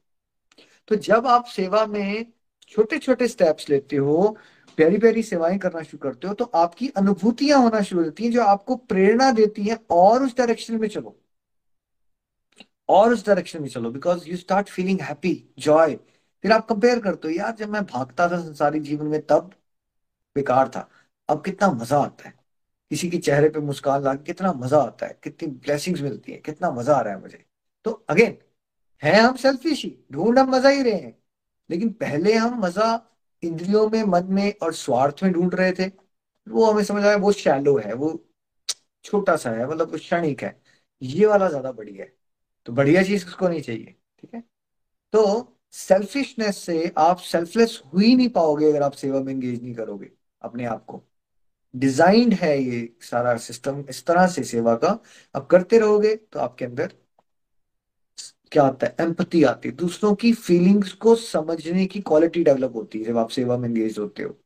तो जब आप सेवा में छोटे छोटे स्टेप्स लेते हो प्यारी प्यारी सेवाएँ करना शुरू करते हो तो आपकी अनुभूतियाँ होना शुरू होती हैं, जो आपको प्रेरणा देती हैं, और उस डायरेक्शन में चलो। और उस डायरेक्शन में चलो because you start feeling happy joy फिर आप कंपेयर करते हो, यार, जब मैं भागता था संसारी जीवन में, तब बेकार था। अब कितना मज़ा आता है। किसी के चेहरे पे मुस्कान ला कितना मज़ा आता है। कितनी ब्लेसिंग्स मिलती है, कितना मज़ा आ रहा है मुझे। तो अगेन है हम सेल्फिश ही, ढूंढ हम मज़ा ही रहे हैं। लेकिन पहले हम मज़ा इंद्रियों में, मन में और स्वार्थ में ढूंढ रहे थे, वो हमें समझ आया वो शैलो है, वो छोटा सा है मतलब क्षणिक है, ये वाला ज़्यादा बढ़िया है। तो बढ़िया चीज़ किसको नहीं चाहिए, ठीक है? तो सेल्फिशनेस से आप सेल्फलेस हो ही नहीं पाओगे अगर आप सेवा में एंगेज नहीं करोगे, अपने आप को। डिजाइंड है ये सारा सिस्टम इस तरह से सेवा का। अब करते रहोगे तो आपके अंदर क्या आता है? एम्पति आती है। दूसरों की फीलिंग्स को समझने की क्वालिटी डेवलप होती है, जब आप सेवा में एंगेज होते हो।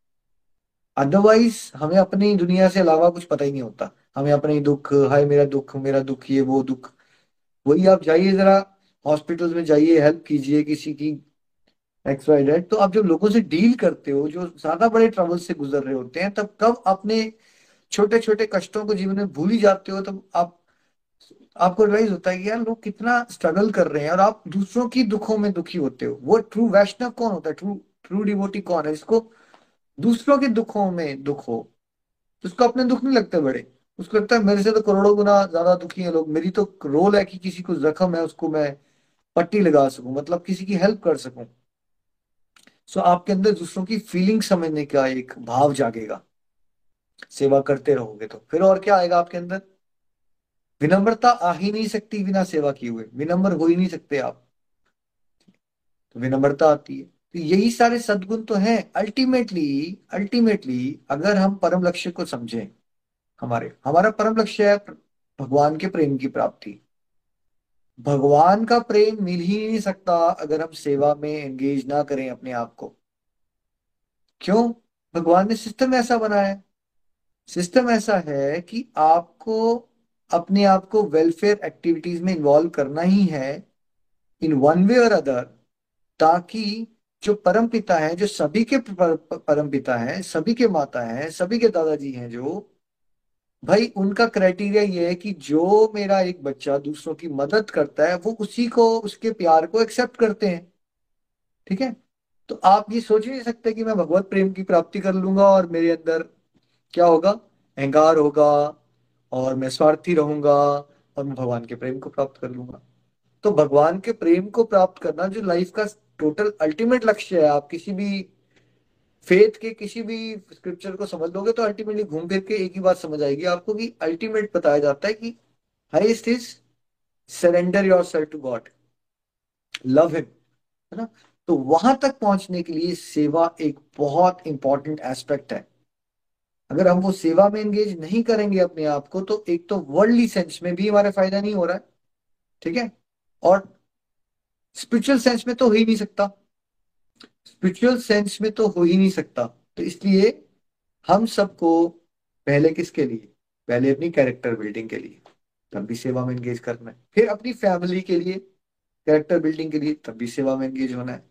अदरवाइज़ हमें अपनी दुनिया से अलावा कुछ पता ही नहीं होता। हमें अपने दुख, हाय मेरा दुख मेरा दुख, ये वो दुख। वही आप जाइए जरा हॉस्पिटल में जाइए हेल्प कीजिए किसी की एक्स वाई डेड तो आप जब लोगों से डील करते हो, जो ज़्यादा बड़े ट्रबल से गुजर रहे होते हैं, तब कब अपने छोटे छोटे कष्टों को जीवन में भूल ही जाते हो, तब आप आपको रियलाइज़ होता है कि यार लोग कितना स्ट्रगल कर रहे हैं और आप दूसरों की दुखों में दुखी होते हो। वो ट्रू वैष्णव कौन होता है? ट्रू ट्रू डिवोटी कौन है? जिसको दूसरों के दुखों में दुख हो। उसको अपने दुख नहीं लगते बड़े। उसको लगता है, मेरे से तो करोड़ों गुना ज़्यादा दुखी है लोग। मेरी तो रोल है कि किसी को जख्म है, उसको मैं पट्टी लगा सकूँ मतलब किसी की हेल्प कर सकूँ। सो आपके अंदर दूसरों की फीलिंग समझने का एक भाव जागेगा। सेवा करते रहोगे तो। फिर और क्या आएगा आपके अंदर? विनम्रता आ ही नहीं सकती बिना सेवा किए हुए। विनम्र हो ही नहीं सकते आप। तो विनम्रता आती है। तो यही सारे सदगुण तो हैं। अल्टीमेटली अल्टीमेटली अगर हम परम लक्ष्य को समझें, हमारे, हमारा परम लक्ष्य है भगवान के प्रेम की प्राप्ति। भगवान का प्रेम मिल ही नहीं सकता अगर हम सेवा में एंगेज ना करें अपने आप को। क्यों? भगवान ने सिस्टम ऐसा बनाया सिस्टम ऐसा है कि आपको अपने आप को वेलफेयर एक्टिविटीज़ में इन्वॉल्व करना ही है इन वन वे और अदर ताकि जो परम पिता है, जो सभी के परम पिता है, सभी के माता है, सभी के दादाजी हैं जो, भाई उनका क्राइटेरिया ये है कि जो मेरा एक बच्चा दूसरों की मदद करता है, वो उसी को, उसके प्यार को एक्सेप्ट करते हैं। ठीक है? तो आप ये सोच ही नहीं सकते कि मैं भगवत प्रेम की प्राप्ति कर लूँगा और मेरे अंदर क्या होगा? अहंकार होगा और मैं स्वार्थी रहूँगा और मैं भगवान के प्रेम को प्राप्त कर लूँगा। तो भगवान के प्रेम को प्राप्त करना जो लाइफ का टोटल अल्टीमेट लक्ष्य है, आप किसी भी फेथ के किसी भी स्क्रिप्चर को समझ लोगे तो अल्टीमेटली घूम फिर के एक ही बात समझ आएगी। आपको कि अल्टीमेट बताया जाता है कि highest is surrender yourself to God love him है ना? तो वहाँ तक पहुँचने के लिए सेवा एक बहुत इंपॉर्टेंट एस्पेक्ट है। अगर हम वो सेवा में एंगेज नहीं करेंगे अपने आप को तो एक तो वर्ल्डली सेंस में भी हमारा फ़ायदा नहीं हो रहा है, ठीक है? और स्पिरिचुअल सेंस में तो हो ही नहीं सकता। स्पिरिचुअल सेंस में तो हो ही नहीं सकता। तो इसलिए हम सबको पहले किसके लिए? पहले अपनी कैरेक्टर बिल्डिंग के लिए। तब भी सेवा में एंगेज करना है। फिर अपनी फैमिली के लिए कैरेक्टर बिल्डिंग के लिए, तब भी सेवा में एंगेज होना है।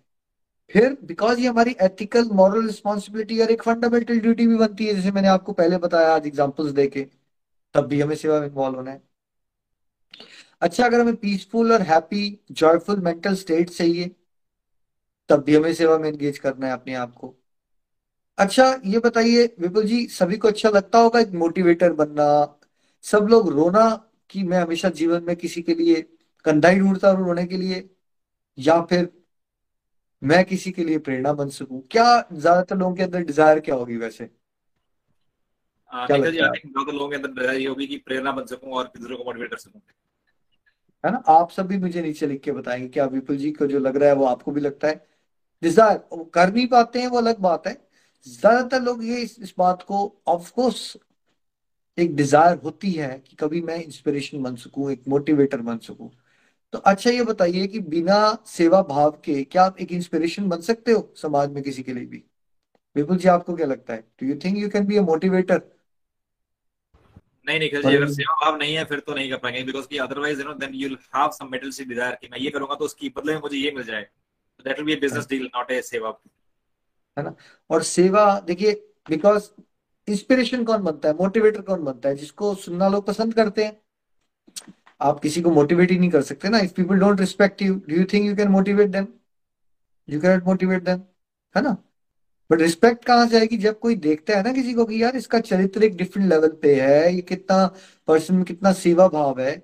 फिर बिकॉज़ ये हमारी एथिकल मॉरल रिस्पॉन्सिबिलिटी और एक फंडामेंटल ड्यूटी भी बनती है, जैसे मैंने आपको पहले बताया आज एग्जाम्पल्स देके, तब भी हमें सेवा में इन्वॉल्व होना है। अच्छा अगर हमें पीसफुल और हैप्पी जॉयफुल मेंटल स्टेट चाहिए, तब भी हमें सेवा में एंगेज करना है अपने आप को। अच्छा ये बताइए, विपुल जी, सभी को अच्छा लगता होगा एक मोटिवेटर बनना? सब लोग रोना कि मैं हमेशा जीवन में किसी के लिए कंधा ही ढूंढता हूँ रोने के लिए? या फिर मैं किसी के लिए प्रेरणा बन सकूँ? क्या ज़्यादातर लोगों के अंदर डिज़ायर क्या होगी वैसे? क्या लगता है? ज़्यादातर लोगों के अंदर डिज़ायर ये होगी कि प्रेरणा बन सकूँ और दूसरों को मोटिवेट कर सकूँ। है ना? आप सब भी मुझे नीचे लिख के बताएँगे क्या विपुल जी को जो लग रहा है वो आपको भी लगता है। डिज़ायर कर नहीं पाते हैं वो अलग बात है। ज़्यादातर लोग ये इस, इस बात को ऑफकोर्स एक डिज़ायर होती है कि कभी मैं इंस्पिरेशन बन सकूँ एक मोटिवेटर बन सकूँ। तो अच्छा ये बताइए कि बिना सेवा भाव के क्या आप एक इंस्पिरेशन बन सकते हो समाज में किसी के लिए भी? विपुल जी आपको क्या लगता है? Do you think you can be a motivator नहीं निखिल जी अगर सेवा भाव नहीं है फिर तो नहीं कर पाएँगे बिकॉज़ की otherwise you know then you will have some metal see desire कि मैं ये करूँगा तो उसकी बदले में मुझे ये मिल जाए। That will be a business deal not a सेवा। है ना? और सेवा देखिए बिकॉज़ इंस्पिरेशन कौन बनता है? मोटिवेटर कौन बनता है? जिसको सुनना लोग पसंद करते हैं। आप किसी को मोटिवेट ही नहीं कर सकते ना। If people don't respect you do you think you can motivate them you can motivate them है ना? बट रिस्पेक्ट कहाँ से आएगी? जब कोई देखता है ना किसी को कि यार इसका चरित्र एक डिफरेंट लेवल पे है, ये कितना पर्सन में कितना सेवा भाव है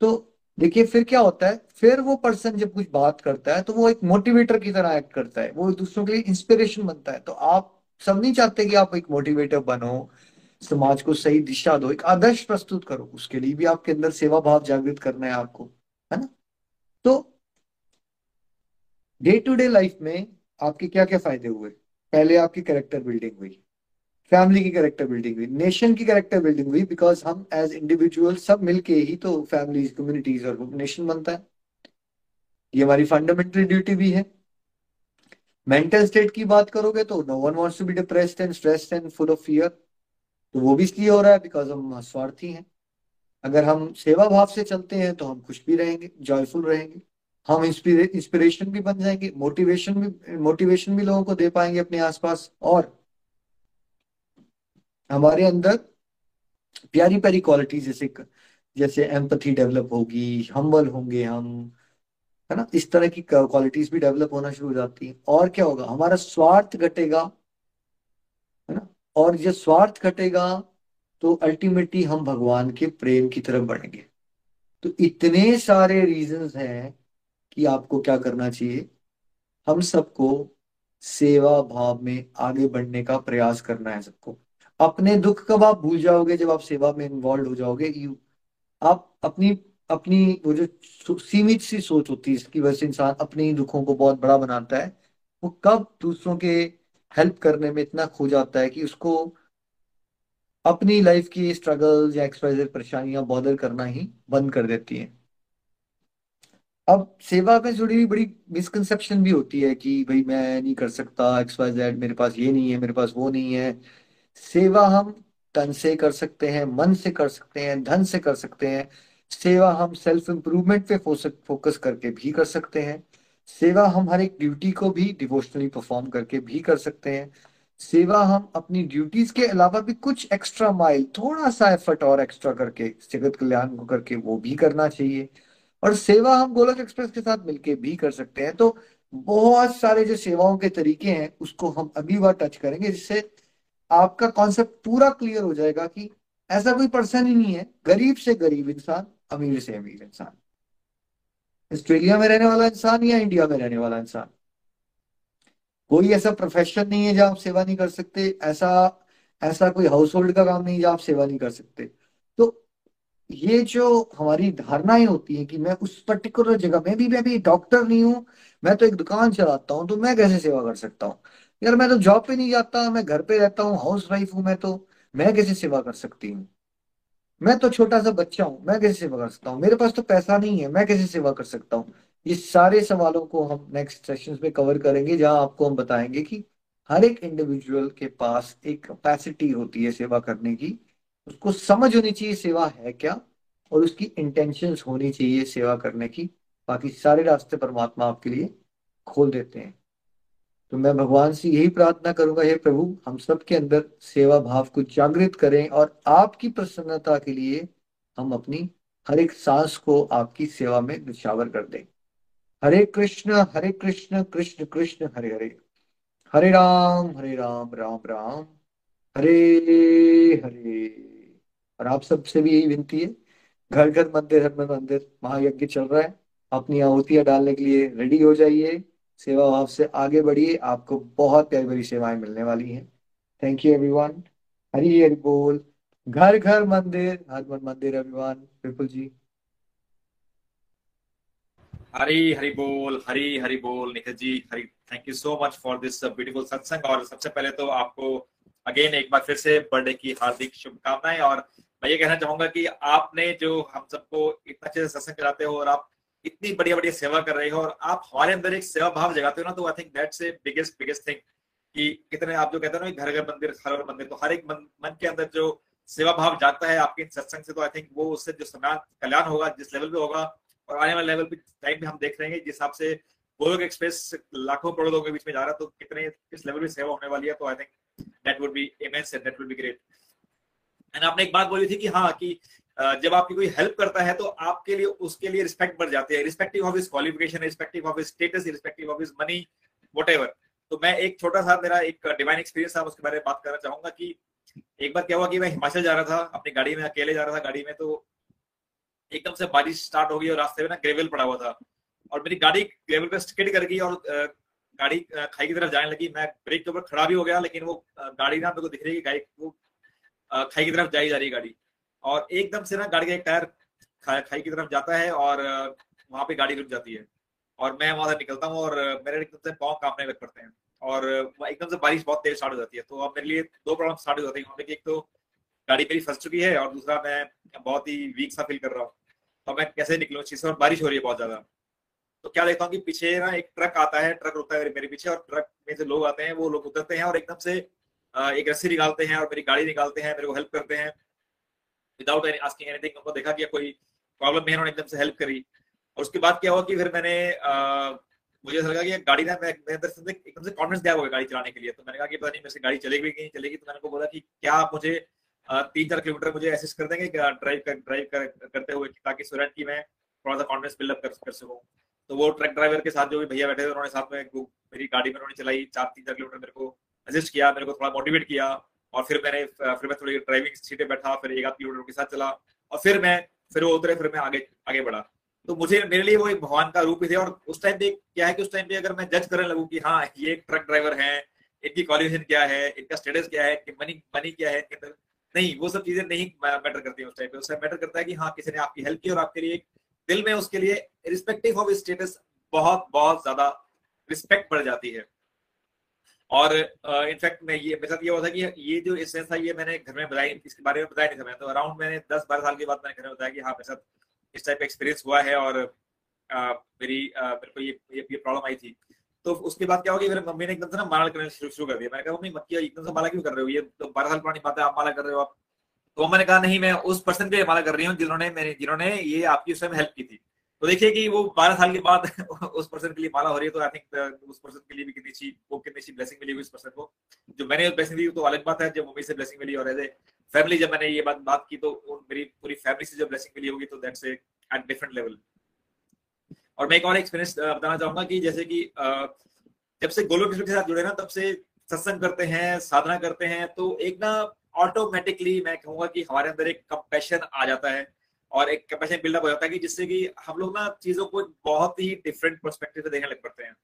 तो देखिए फिर क्या होता है? फिर वो पर्सन जब कुछ बात करता है तो वो एक मोटिवेटर की तरह एक्ट करता है। वो दूसरों के लिए इंस्पिरेशन बनता है। तो आप सब नहीं चाहते कि आप एक मोटिवेटर बनो समाज को सही दिशा दो, एक आदर्श प्रस्तुत करो, उसके लिए भी आपके अंदर सेवा भाव जागृत करना है आपको, है ना? तो डे टू डे लाइफ में आपके क्या क्या फ़ायदे हुए? पहले आपकी कैरेक्टर बिल्डिंग हुई फैमिली की कैरेक्टर बिल्डिंग हुई नेशन की कैरेक्टर बिल्डिंग हुई बिकॉज़ हम एज इंडिविजुअल सब मिलके ही तो फैमिलीज़ कम्युनिटीज और नेशन बनता है। ये हमारी फंडामेंटल ड्यूटी भी है। मेंटल स्टेट की बात करोगे तो no one wants to be depressed and stressed and full of fear तो वो भी इसलिए हो रहा है बिकॉज़ हम स्वार्थी हैं। अगर हम सेवा भाव से चलते हैं तो हम खुश भी रहेंगे जॉयफुल रहेंगे। हम इंस्पिरेशन भी बन जाएँगे मोटिवेशन भी मोटिवेशन भी लोगों को दे पाएँगे अपने आसपास। और हमारे अंदर प्यारी प्यारी क्वालिटी जैसे जैसे एम्पथी डेवलप होगी हम्बल होंगे हम, है ना? इस तरह की क्वालिटीज भी डेवलप होना शुरू हो जाती है। और क्या होगा? हमारा स्वार्थ घटेगा और ये स्वार्थ घटेगा तो अल्टीमेटली हम भगवान के प्रेम की तरफ़ बढ़ेंगे। तो इतने सारे रीजंस हैं कि आपको क्या करना चाहिए। हम सबको सेवा भाव में आगे बढ़ने का प्रयास करना है सबको। अपने दुख कब आप भूल जाओगे जब आप सेवा में इन्वॉल्व हो जाओगे? यू आप अपनी अपनी वो जो सीमित सी सोच होती है इसकी वजह से इंसान अपने ही दुखों को बहुत बड़ा बनाता है, वो कब दूसरों के हेल्प करने में इतना खो जाता है कि उसको अपनी लाइफ की स्ट्रगल या एक्सपाइज परेशानियाँ बॉदर करना ही बंद कर देती है। अब सेवा में जुड़ी हुई बड़ी मिसकंसेप्शन भी होती है कि भाई मैं नहीं कर सकता एक्स वाई जेड मेरे पास ये नहीं है, मेरे पास वो नहीं है। सेवा हम तन से कर सकते हैं, मन से कर सकते हैं, धन से कर सकते हैं। सेवा हम सेल्फ इंप्रूवमेंट पे फोकस करके भी कर सकते हैं। सेवा हम हर एक ड्यूटी को भी डिवोशनली परफॉर्म करके भी कर सकते हैं। सेवा हम अपनी ड्यूटीज़ के अलावा भी कुछ एक्स्ट्रा माइल थोड़ा सा एफर्ट और एक्स्ट्रा करके, जगत कल्याण को करके वो भी करना चाहिए। और सेवा हम गोलक एक्सप्रेस के साथ मिलके भी कर सकते हैं। तो बहुत सारे जो सेवाओं के तरीके हैं, उसको हम अगली बार टच करेंगे, जिससे आपका कॉन्सेप्ट पूरा क्लियर हो जाएगा कि ऐसा कोई पर्सन ही नहीं है। गरीब से गरीब इंसान, अमीर से अमीर इंसान। ऑस्ट्रेलिया में रहने वाला इंसान या इंडिया में रहने वाला इंसान? कोई ऐसा प्रोफेशन नहीं है जहाँ आप सेवा नहीं कर सकते, ऐसा ऐसा कोई हाउस होल्ड का काम नहीं जहाँ आप सेवा नहीं कर सकते। तो ये जो हमारी धारणाएँ होती है कि मैं उस पर्टिकुलर जगह, में भी, मैं भी डॉक्टर नहीं हूँ, मैं तो एक दुकान चलाता हूँ तो मैं कैसे सेवा कर सकता हूँ? यार, मैं तो जॉब पे नहीं जाता, मैं घर पे रहता हूँ हाउस वाइफ हूँ मैं तो मैं कैसे सेवा कर सकती हूँ? मैं तो छोटा सा बच्चा हूँ, मैं कैसे सेवा कर सकता हूँ? मेरे पास तो पैसा नहीं है, मैं कैसे सेवा कर सकता हूँ? ये सारे सवालों को हम नेक्स्ट सेशन में कवर करेंगे, जहाँ आपको हम बताएँगे कि हर एक इंडिविजुअल के पास एक कैपेसिटी होती है सेवा करने की। उसको समझ होनी चाहिए सेवा है क्या, और उसकी इंटेंशंस होनी चाहिए सेवा करने की। बाकी सारे रास्ते परमात्मा आपके लिए खोल देते हैं। तो मैं भगवान से यही प्रार्थना करूँगा, हे प्रभु, हम सब के अंदर सेवा भाव को जागृत करें और आपकी प्रसन्नता के लिए हम अपनी हर एक सांस को आपकी सेवा में निशावर कर दें। हरे कृष्ण हरे कृष्ण कृष्ण कृष्ण, हरे हरे। हरे राम हरे राम राम राम। हरे हरे। और आप सबसे भी यही विनती है घर घर मंदिर, हर मंदिर महायज्ञ चल रहा है। अपनी आहुतियाँ डालने के लिए रेडी हो जाइए। सेवा भाव से आगे बढ़िए। आपको बहुत प्यारी प्यारी सेवाएँ मिलने वाली हैं। Thank you everyone Hari Hari बोल। घर घर मंदिर। हर मन मंदिर एवरीवन विपुल जी हरी हरी बोल, हरी हरी बोल, Nikhil ji. Hari thank you so much for this beautiful satsang और सबसे पहले तो आपको अगेन एक बार फिर से बर्थडे की हार्दिक शुभकामनाएँ। और मैं ये कहना चाहूँगा कि आपने जो हम सबको इतना अच्छे से सत्संग कराते हो और आप इतनी बढ़िया बढ़िया सेवा कर रहे हो और आप हमारे अंदर एक सेवा भाव जगाते हो ना तो I think that's a biggest biggest thing कि कितने आप जो कहते हो ना घर घर मंदिर हर हर मंदिर तो हर एक मन, मन के अंदर जो सेवा भाव जागता है आपके सत्संग से तो आई थिंक वो उससे जो समाज कल्याण होगा जिस लेवल पे होगा और आने वाले लेवल पे टाइम में हम देख रहे हैं जिस हिसाब से गोलोक एक्सप्रेस लाखों करोड़ लोगों के बीच में जा रहा है तो कितने किस लेवल पे सेवा होने वाली है तो I think that would be immense and that would be great and आपने एक बात बोली थी कि हाँ कि जब आपकी कोई हेल्प करता है तो आपके लिए, उसके लिए रिस्पेक्ट बढ़ जाती है। रिस्पेक्टिव ऑफ़ इस क्वालिफिकेशन रिस्पेक्टिव ऑफ़ इस स्टेटस रिस्पेक्टिव ऑफ़ इस मनी वट तो मैं एक छोटा सा, मेरा एक डिवाइन एक्सपीरियंस था, उसके बारे में बात करना चाहूँगा कि एक बार क्या हुआ कि मैं हिमाचल जा रहा था, अपनी गाड़ी में, अकेले जा रहा था गाड़ी में तो एकदम से बारिश स्टार्ट हो गई और रास्ते में ना ग्रेवल पड़ा हुआ था। और मेरी गाड़ी ग्रेवल पे स्किड कर गई और गाड़ी खाई की तरफ़ जाने लगी। मैं ब्रेक के ऊपर खड़ा भी हो गया, लेकिन वो गाड़ी ना मेरे को दिख रही है गाड़ी, वो खाई की तरफ़ जाई जा रही है गाड़ी। और एकदम से ना गाड़ी का एक टायर खाई की तरफ़ जाता है और वहाँ पे गाड़ी रुक जाती है। और मैं वहाँ से निकलता हूँ और मेरे एकदम से पाँव कांपने लग पड़ते हैं। और एकदम से बारिश बहुत तेज स्टार्ट हो जाती है। तो अब मेरे लिए दो प्रॉब्लम स्टार्ट हो जाती है। एक तो गाड़ी मेरी फंस चुकी है और दूसरा मैं बहुत ही वीक सा फील कर रहा हूँ। तो मैं कैसे निकलूँ चीज़ और बारिश हो रही है बहुत ज़्यादा। तो क्या देखता हूँ कि पीछे ना एक ट्रक आता है, ट्रक रुकता है मेरे पीछे और ट्रक में से लोग आते हैं, वो लोग उतरते हैं और एकदम से एक रस्सी निकालते हैं और मेरी गाड़ी निकालते हैं, मेरे को हेल्प करते हैं। विदाउट एनी आस्किंग एनीथिंग उनको देखा कि कोई प्रॉब्लम नहीं उन्होंने एकदम से हेल्प करी। और उसके बाद क्या हुआ कि फिर मैंने मुझे ऐसा लगा कि गाड़ी ना मैं अंदर से एकदम से कॉन्फिडेंस दिया हुआ गाड़ी चलाने के लिए। तो मैंने कहा कि पता नहीं मेरे से गाड़ी चलेगी कि नहीं चलेगी। तो मैंने को बोला कि क्या आप मुझे तीन चार किलोमीटर मुझे असिस्ट कर देंगे ड्राइव कर ड्राइव कर, करते हुए ताकि सुरत की मैं थोड़ा सा कॉन्फिडेंस बिल्डअप कर, कर सकूँ। तो वो ट्रक ड्राइवर के साथ जो भी भैया बैठे थे उन्होंने साथ में मेरी गाड़ी में उन्होंने चलाई चार तीन चार किलोमीटर मेरे को असिस्ट किया मेरे को थोड़ा मोटिवेट किया। और फिर मैंने फिर मैं थोड़ी ड्राइविंग सीटे बैठा, फिर एक आध किलोमीटर के साथ चला और फिर मैं, फिर वो उतरे, फिर मैं आगे आगे बढ़ा। तो मुझे, मेरे लिए वो एक भगवान का रूप ही थे और उस टाइम पे क्या है कि उस टाइम पे अगर मैं जज करने लगूँ कि हाँ ये एक ट्रक ड्राइवर है, इनकी क्वालिफिकेशन क्या है, इनका स्टेटस क्या है कि मनी मनी क्या है, इनके, नहीं, वो सब चीज़ें नहीं मैटर करती है उस टाइम पे। उस मैटर करता है कि हाँ किसी ने आपकी हेल्प की और आपके लिए दिल में उसके लिए रिस्पेक्टिव ऑफ़ स्टेटस बहुत बहुत ज़्यादा रिस्पेक्ट बढ़ जाती है। और इनफैक्ट मैं ये मेरे साथ ये हुआ था कि ये जो एसेंस था ये मैंने घर में बताया इसके बारे में बताया नहीं था मैंने। तो अराउंड मैंने दस बारह साल के बाद मैंने घर में बताया कि हाँ मेरे साथ इस टाइप का एक्सपीरियंस हुआ है और आ, मेरी मेरे को ये ये, ये प्रॉब्लम आई थी। तो उसके बाद क्या होगी मेरे मम्मी ने एकदम से ना माला करना शुरू शुरू कर दिया। मैंने कहा मम्मी मत किया एकदम से माला क्यों कर रहे हो? ये तो बारह साल पुरानी बात है आप माला कर रहे हो आप? तो मैंने कहा नहीं मैं उस पर्सन के माला कर रही हूँ जिन्होंने जिन्होंने ये आपकी उस टाइम हेल्प की थी। तो देखिए कि वो बारह साल के बाद उस पर्सन के लिए माला हो रही है तो आई थिंक उस पर्सन के लिए भी कितनी अच्छी, वो कितनी अच्छी ब्लेसिंग मिली हुई उस पर्सन को। जो मैंने ब्लेसिंग दी तो अलग बात है, जब मम्मी से ब्लेसिंग मिली और एज ए फैमिली जब मैंने ये बात बात की तो मेरी पूरी फैमिली से जब ब्लेसिंग मिली होगी तो दैट्स एट डिफरेंट लेवल और मैं एक और एक्सपीरियंस बताना चाहूँगा कि जैसे कि जब से गोलोक के साथ जुड़े ना, तब से सत्संग करते हैं, साधना करते हैं तो एक ना ऑटोमेटिकली मैं कहूँगा कि हमारे अंदर एक कंपेशन आ जाता है। और एक कैपेसिटी बिल्डअप हो जाता है कि जिससे कि हम लोग ना चीज़ों को बहुत ही डिफरेंट परस्पेक्टिव से देखने लग पड़ते हैं।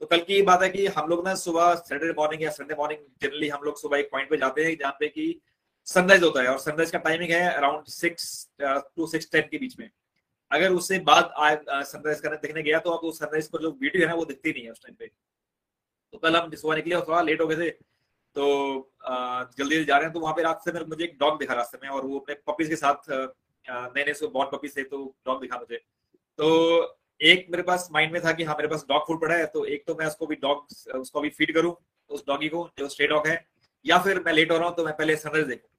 तो कल की बात है कि हम लोग ना सुबह सैटरडे मॉर्निंग या संडे मॉर्निंग जनरली हम लोग सुबह एक पॉइंट पे जाते हैं, जहाँ पे कि सनराइज होता है और सनराइज का टाइमिंग है around six to six ten के बीच में। अगर उससे बाद सनराइज करने देखने गया तो आपको सनराइज को जो वीडियो है ना वो दिखती नहीं है उस टाइम पे। तो कल हम सुबह निकले और थोड़ा लेट हो गए थे तो जल्दी जल्दी जा रहे हैं तो वहाँ पे रास्ते में मुझे एक डॉग दिखा रास्ते में और वो अपने पपीज के साथ नए नए बॉर्न पपीज थे तो डॉग दिखा मुझे। तो एक मेरे पास माइंड में था कि हाँ मेरे पास डॉग फ़ूड पड़ा है तो एक तो मैं उसको भी डॉग उसको भी फ़ीड करूँ, उस डॉगी को, जो स्ट्रे डॉग है, या फिर मैं लेट हो रहा हूँ तो मैं पहले सनराइज देखूँ।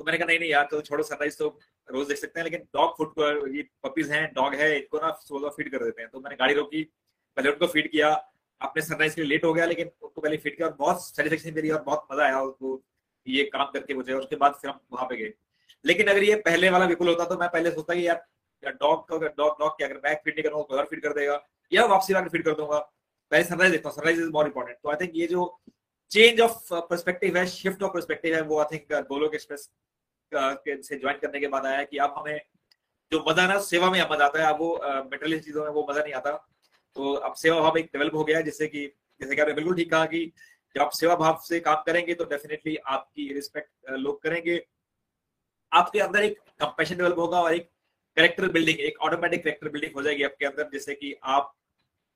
तो मैंने कहा, नहीं नहीं यार तो छोड़ो सनराइज तो रोज देख सकते हैं, लेकिन डॉग फ़ूड ये पपीज हैं डॉग है, इनको ना सुबह फ़ीड कर देते हैं। तो मैंने गाड़ी रोकी, पहले उनको फ़ीड किया, अपने सनराइज के लिए लेट हो गया, लेकिन उनको पहले फ़ीड किया और बहुत सेटिस्फेक्शन मेरी और बहुत मज़ा आया उनको ये काम करके मुझे उसके बाद फिर हम वहाँ पे गए। लेकिन अगर ये पहले वाला विपुल होता तो मैं पहले सोचता कि यार डॉग का डॉग डॉग क्या अगर मैं फ़ीड नहीं करूँगा और फ़ीड कर देगा, या वापसी वाला फ़ीड कर दूँगा पहले सनराइज देखता हूँ सनराइज इज़ मोर इंपॉर्टेंट तो आई थिंक ये जो चेंज ऑफ़ पर्सपेक्टिव है शिफ्ट ऑफ़ पर्सपेक्टिव है, वो आई थिंक गोलोक एक्सप्रेस से ज्वाइन करने के बाद आया कि अब हमें जो मज़ा ना, सेवा में मज़ा आता है, अब वो मेटेरियल चीज़ों में वो मज़ा नहीं आता। तो अब सेवा भाव एक डेवलप हो गया जिससे कि, जैसे कि आपने बिल्कुल ठीक कहा कि जब आप सेवा भाव से काम करेंगे तो डेफिनेटली आपकी रिस्पेक्ट लोग करेंगे। आपके अंदर एक कंपेशन डेवलप होगा और एक करेक्टर बिल्डिंग एक ऑटोमेटिक करेक्टर बिल्डिंग हो जाएगी आपके अंदर, जिससे कि आप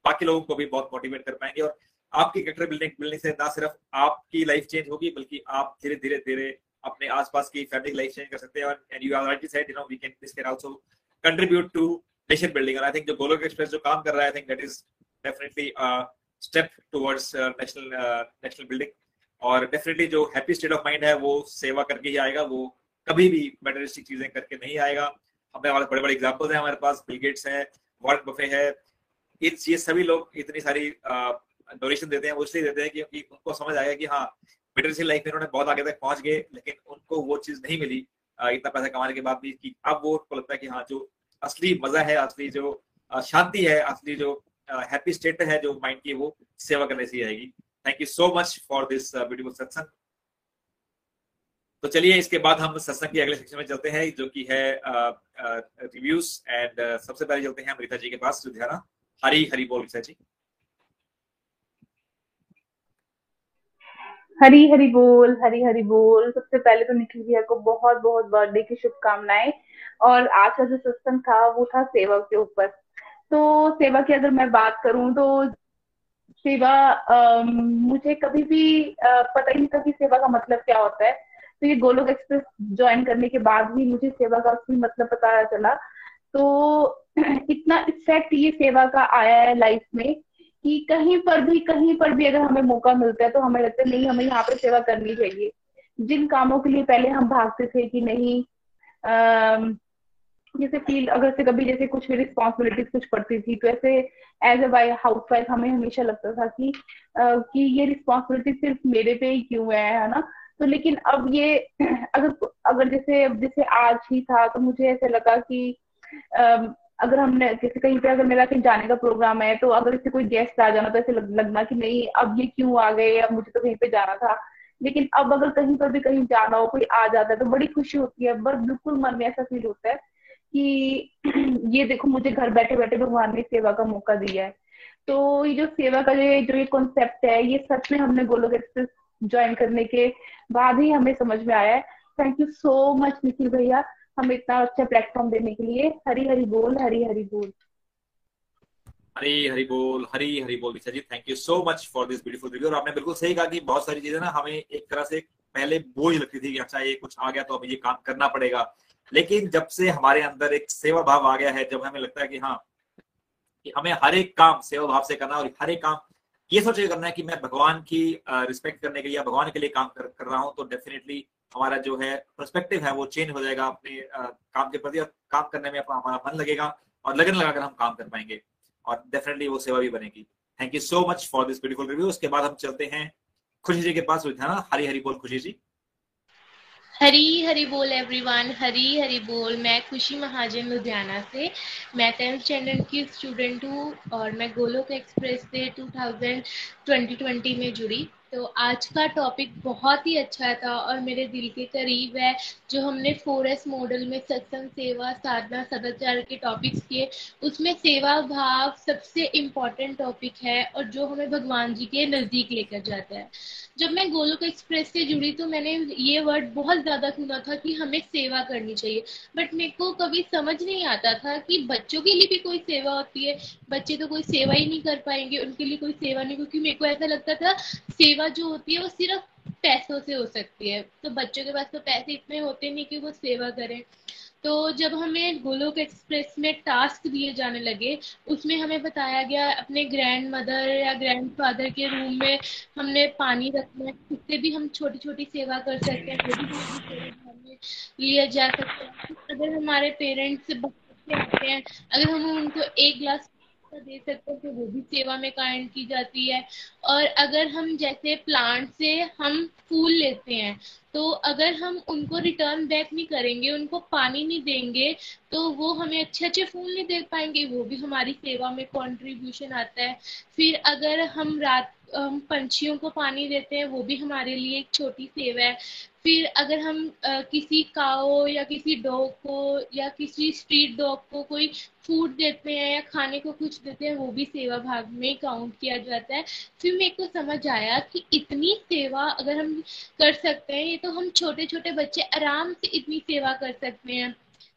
बाकी लोगों को भी बहुत मोटिवेट कर पाएँगे और आपकी करेक्टर बिल्डिंग बिल्डिंग से ना सिर्फ़ आपकी लाइफ चेंज होगी, बल्कि आप धीरे धीरे धीरे अपने आसपास की फैमिली लाइफ चेंज कर सकते हैं and you are said no we can this also contribute to nation building I think जो गोलोक एक्सप्रेस जो काम कर रहा है I think that is definitely step towards national national building और डेफिनेटली जो हैप्पी स्टेट ऑफ़ माइंड है, वो सेवा करके ही आएगा, वो कभी भी मेटरिस्टिक चीज़ें करके नहीं आएगा। हमें हमारे बड़े बड़े एग्जाम्पल्स हैं हमारे पास बिल गेट्स है वॉरेन बफे है। ये सभी लोग इतनी सारी डोनेशन देते हैं इसलिए देते हैं क्योंकि उनको समझ आया कि हाँ मेटरियल लाइफ में उन्होंने बहुत आगे तक पहुँच गए, लेकिन उनको वो चीज़ नहीं मिली इतना पैसा कमाने के बाद भी कि अब वो उनको लगता है कि हाँ जो असली मज़ा है, असली जो शांति है, असली जो हैप्पी स्टेट है, जो माइंड की वो सेवा करने से आएगी। Thank you so much for this beautiful satsang तो चलिए इसके बाद हम सत्संग के अगले सेक्शन में चलते हैं जो कि है रिव्यूज़ एंड सबसे पहले चलते हैं अमृता जी के पास लुधियाना। हरी हरी बोल जी। हरी हरी बोल हरी हरी बोल। सबसे पहले तो निखिल भैया को बहुत बहुत बर्थडे की शुभकामनाएँ। और आज का जो सत्संग था वो था सेवा के ऊपर। तो सेवा की अगर मैं बात करूँ तो सेवा आ, मुझे कभी भी आ, पता ही नहीं था कि सेवा का मतलब क्या होता है। तो ये गोलोक एक्सप्रेस ज्वाइन करने के बाद भी मुझे सेवा का असली मतलब पता चला। तो इतना इफ़ेक्ट ये सेवा का आया है लाइफ में कि कहीं पर भी कहीं पर भी अगर हमें मौका मिलता है तो हमें लगता है नहीं हमें यहाँ पर सेवा करनी चाहिए। जिन कामों के लिए पहले हम भागते थे कि नहीं जैसे फील अगर से कभी जैसे कुछ भी रिस्पॉन्सिबिलिटीज कुछ पड़ती थी तो ऐसे as a why housewife हमें हमेशा लगता था कि आ, कि ये रिस्पॉन्सिबिलिटी सिर्फ़ मेरे पे ही क्यों है ना? तो लेकिन अब ये अगर अगर जैसे जैसे आज ही था तो मुझे ऐसे लगा कि अगर हमने किसी कहीं पे अगर मेरा कहीं जाने का प्रोग्राम है तो अगर इससे कोई गेस्ट आ जाना तो ऐसे लग, लगना कि नहीं अब ये क्यों आ गए अब मुझे तो कहीं पे जाना था। लेकिन अब अगर कहीं पर भी कहीं जाना हो कोई आ जाता है तो बड़ी खुशी होती है बस बिल्कुल मन में ऐसा फील होता है कि ये देखो मुझे घर बैठे बैठे भगवान ने सेवा का मौका दिया है। तो ये जो सेवा का जो ये जो ये कॉन्सेप्ट है ये सच में हमने गोलोक एक्सप्रेस ज्वाइन करने के बाद ही हमें समझ में आया है। Thank you so much Nikhil भैया, हमें इतना अच्छा प्लेटफॉर्म देने के लिए। हरी हरी बोल, हरी हरी बोल। हरी हरी बोल, हरी हरी बोल जी thank you so much for this beautiful review और आपने बिल्कुल सही कहा कि बहुत सारी चीज़ें ना हमें एक तरह से पहले बोझ लगती थी कि अच्छा ये कुछ आ गया तो अब ये काम करना पड़ेगा। लेकिन जब से हमारे अंदर एक सेवा भाव आ गया है, जब हमें लगता है कि हाँ कि हमें हर एक काम सेवा भाव से करना और हर एक काम ये सोच करना है कि मैं भगवान की रिस्पेक्ट करने के लिए भगवान के लिए काम कर, कर रहा हूँ तो डेफिनेटली हमारा जो है परस्पेक्टिव है वो चेंज हो जाएगा अपने काम के प्रति और काम करने में अपना हमारा मन लगेगा और लगन लगाकर हम काम कर पाएँगे और डेफिनेटली वो सेवा भी बनेगी। Thank you so much for this beautiful review उसके बाद हम चलते हैं खुशी जी के पास हरी हरी बोल खुशी जी। हरी हरी बोल एवरीवन हरी हरी बोल. मैं खुशी महाजन लुधियाना से. मैं टेंथ स्टैंडर्ड की स्टूडेंट हूँ और मैं गोलोक एक्सप्रेस से 2020 में जुड़ी। तो आज का टॉपिक बहुत ही अच्छा था और मेरे दिल के करीब है, जो हमने फोर एस मॉडल में सत्संग, सेवा, साधना, सदाचार के टॉपिक्स किए, उसमें सेवा, भाव सबसे इम्पोर्टेंट टॉपिक है और जो हमें भगवान जी के नज़दीक लेकर जाता है। जब मैं गोलोक एक्सप्रेस से जुड़ी तो मैंने ये वर्ड बहुत ज़्यादा सुना था कि हमें सेवा करनी चाहिए। बट मेरे को कभी समझ नहीं आता था कि बच्चों के लिए भी कोई सेवा होती है। बच्चे तो कोई सेवा ही नहीं कर पाएँगे, उनके लिए कोई सेवा नहीं, क्योंकि मेरे को ऐसा लगता था, सेवा जो होती है, वो सिर्फ़ पैसों से हो सकती है। तो बच्चों के पास तो पैसे इतने होते नहीं कि वो सेवा करें। तो जब हमें गोलोक एक्सप्रेस में टास्क दिए जाने लगे, उसमें हमें बताया गया, अपने ग्रैंड मदर या ग्रैंड फादर के रूम में हमने पानी रखना है। उससे भी हम छोटी छोटी सेवा कर सकते हैं छोटी छोटी लिया जा सकता है। अगर हमारे पेरेंट्स बच्चे हैं, अगर हम उनको एक गिलास दे सकते हैं तो वो भी सेवा में कायम की जाती है। और अगर हम जैसे प्लांट से हम फूल लेते हैं तो अगर हम उनको रिटर्न बैक नहीं करेंगे, उनको पानी नहीं देंगे तो वो हमें अच्छे अच्छे फूल नहीं दे पाएँगे, वो भी हमारी सेवा में कंट्रीब्यूशन आता है। फिर अगर हम रात, हम पंछियों को पानी देते हैं, वो भी हमारे लिए एक छोटी सेवा है। फिर अगर हम आ, किसी काओ या किसी डॉग को या किसी स्ट्रीट डॉग को कोई फ़ूड देते हैं या खाने को कुछ देते हैं वो भी सेवा भाग में काउंट किया जाता है। फिर मेरे को समझ आया कि इतनी सेवा अगर हम कर सकते हैं ये तो हम छोटे छोटे बच्चे आराम से इतनी सेवा कर सकते हैं।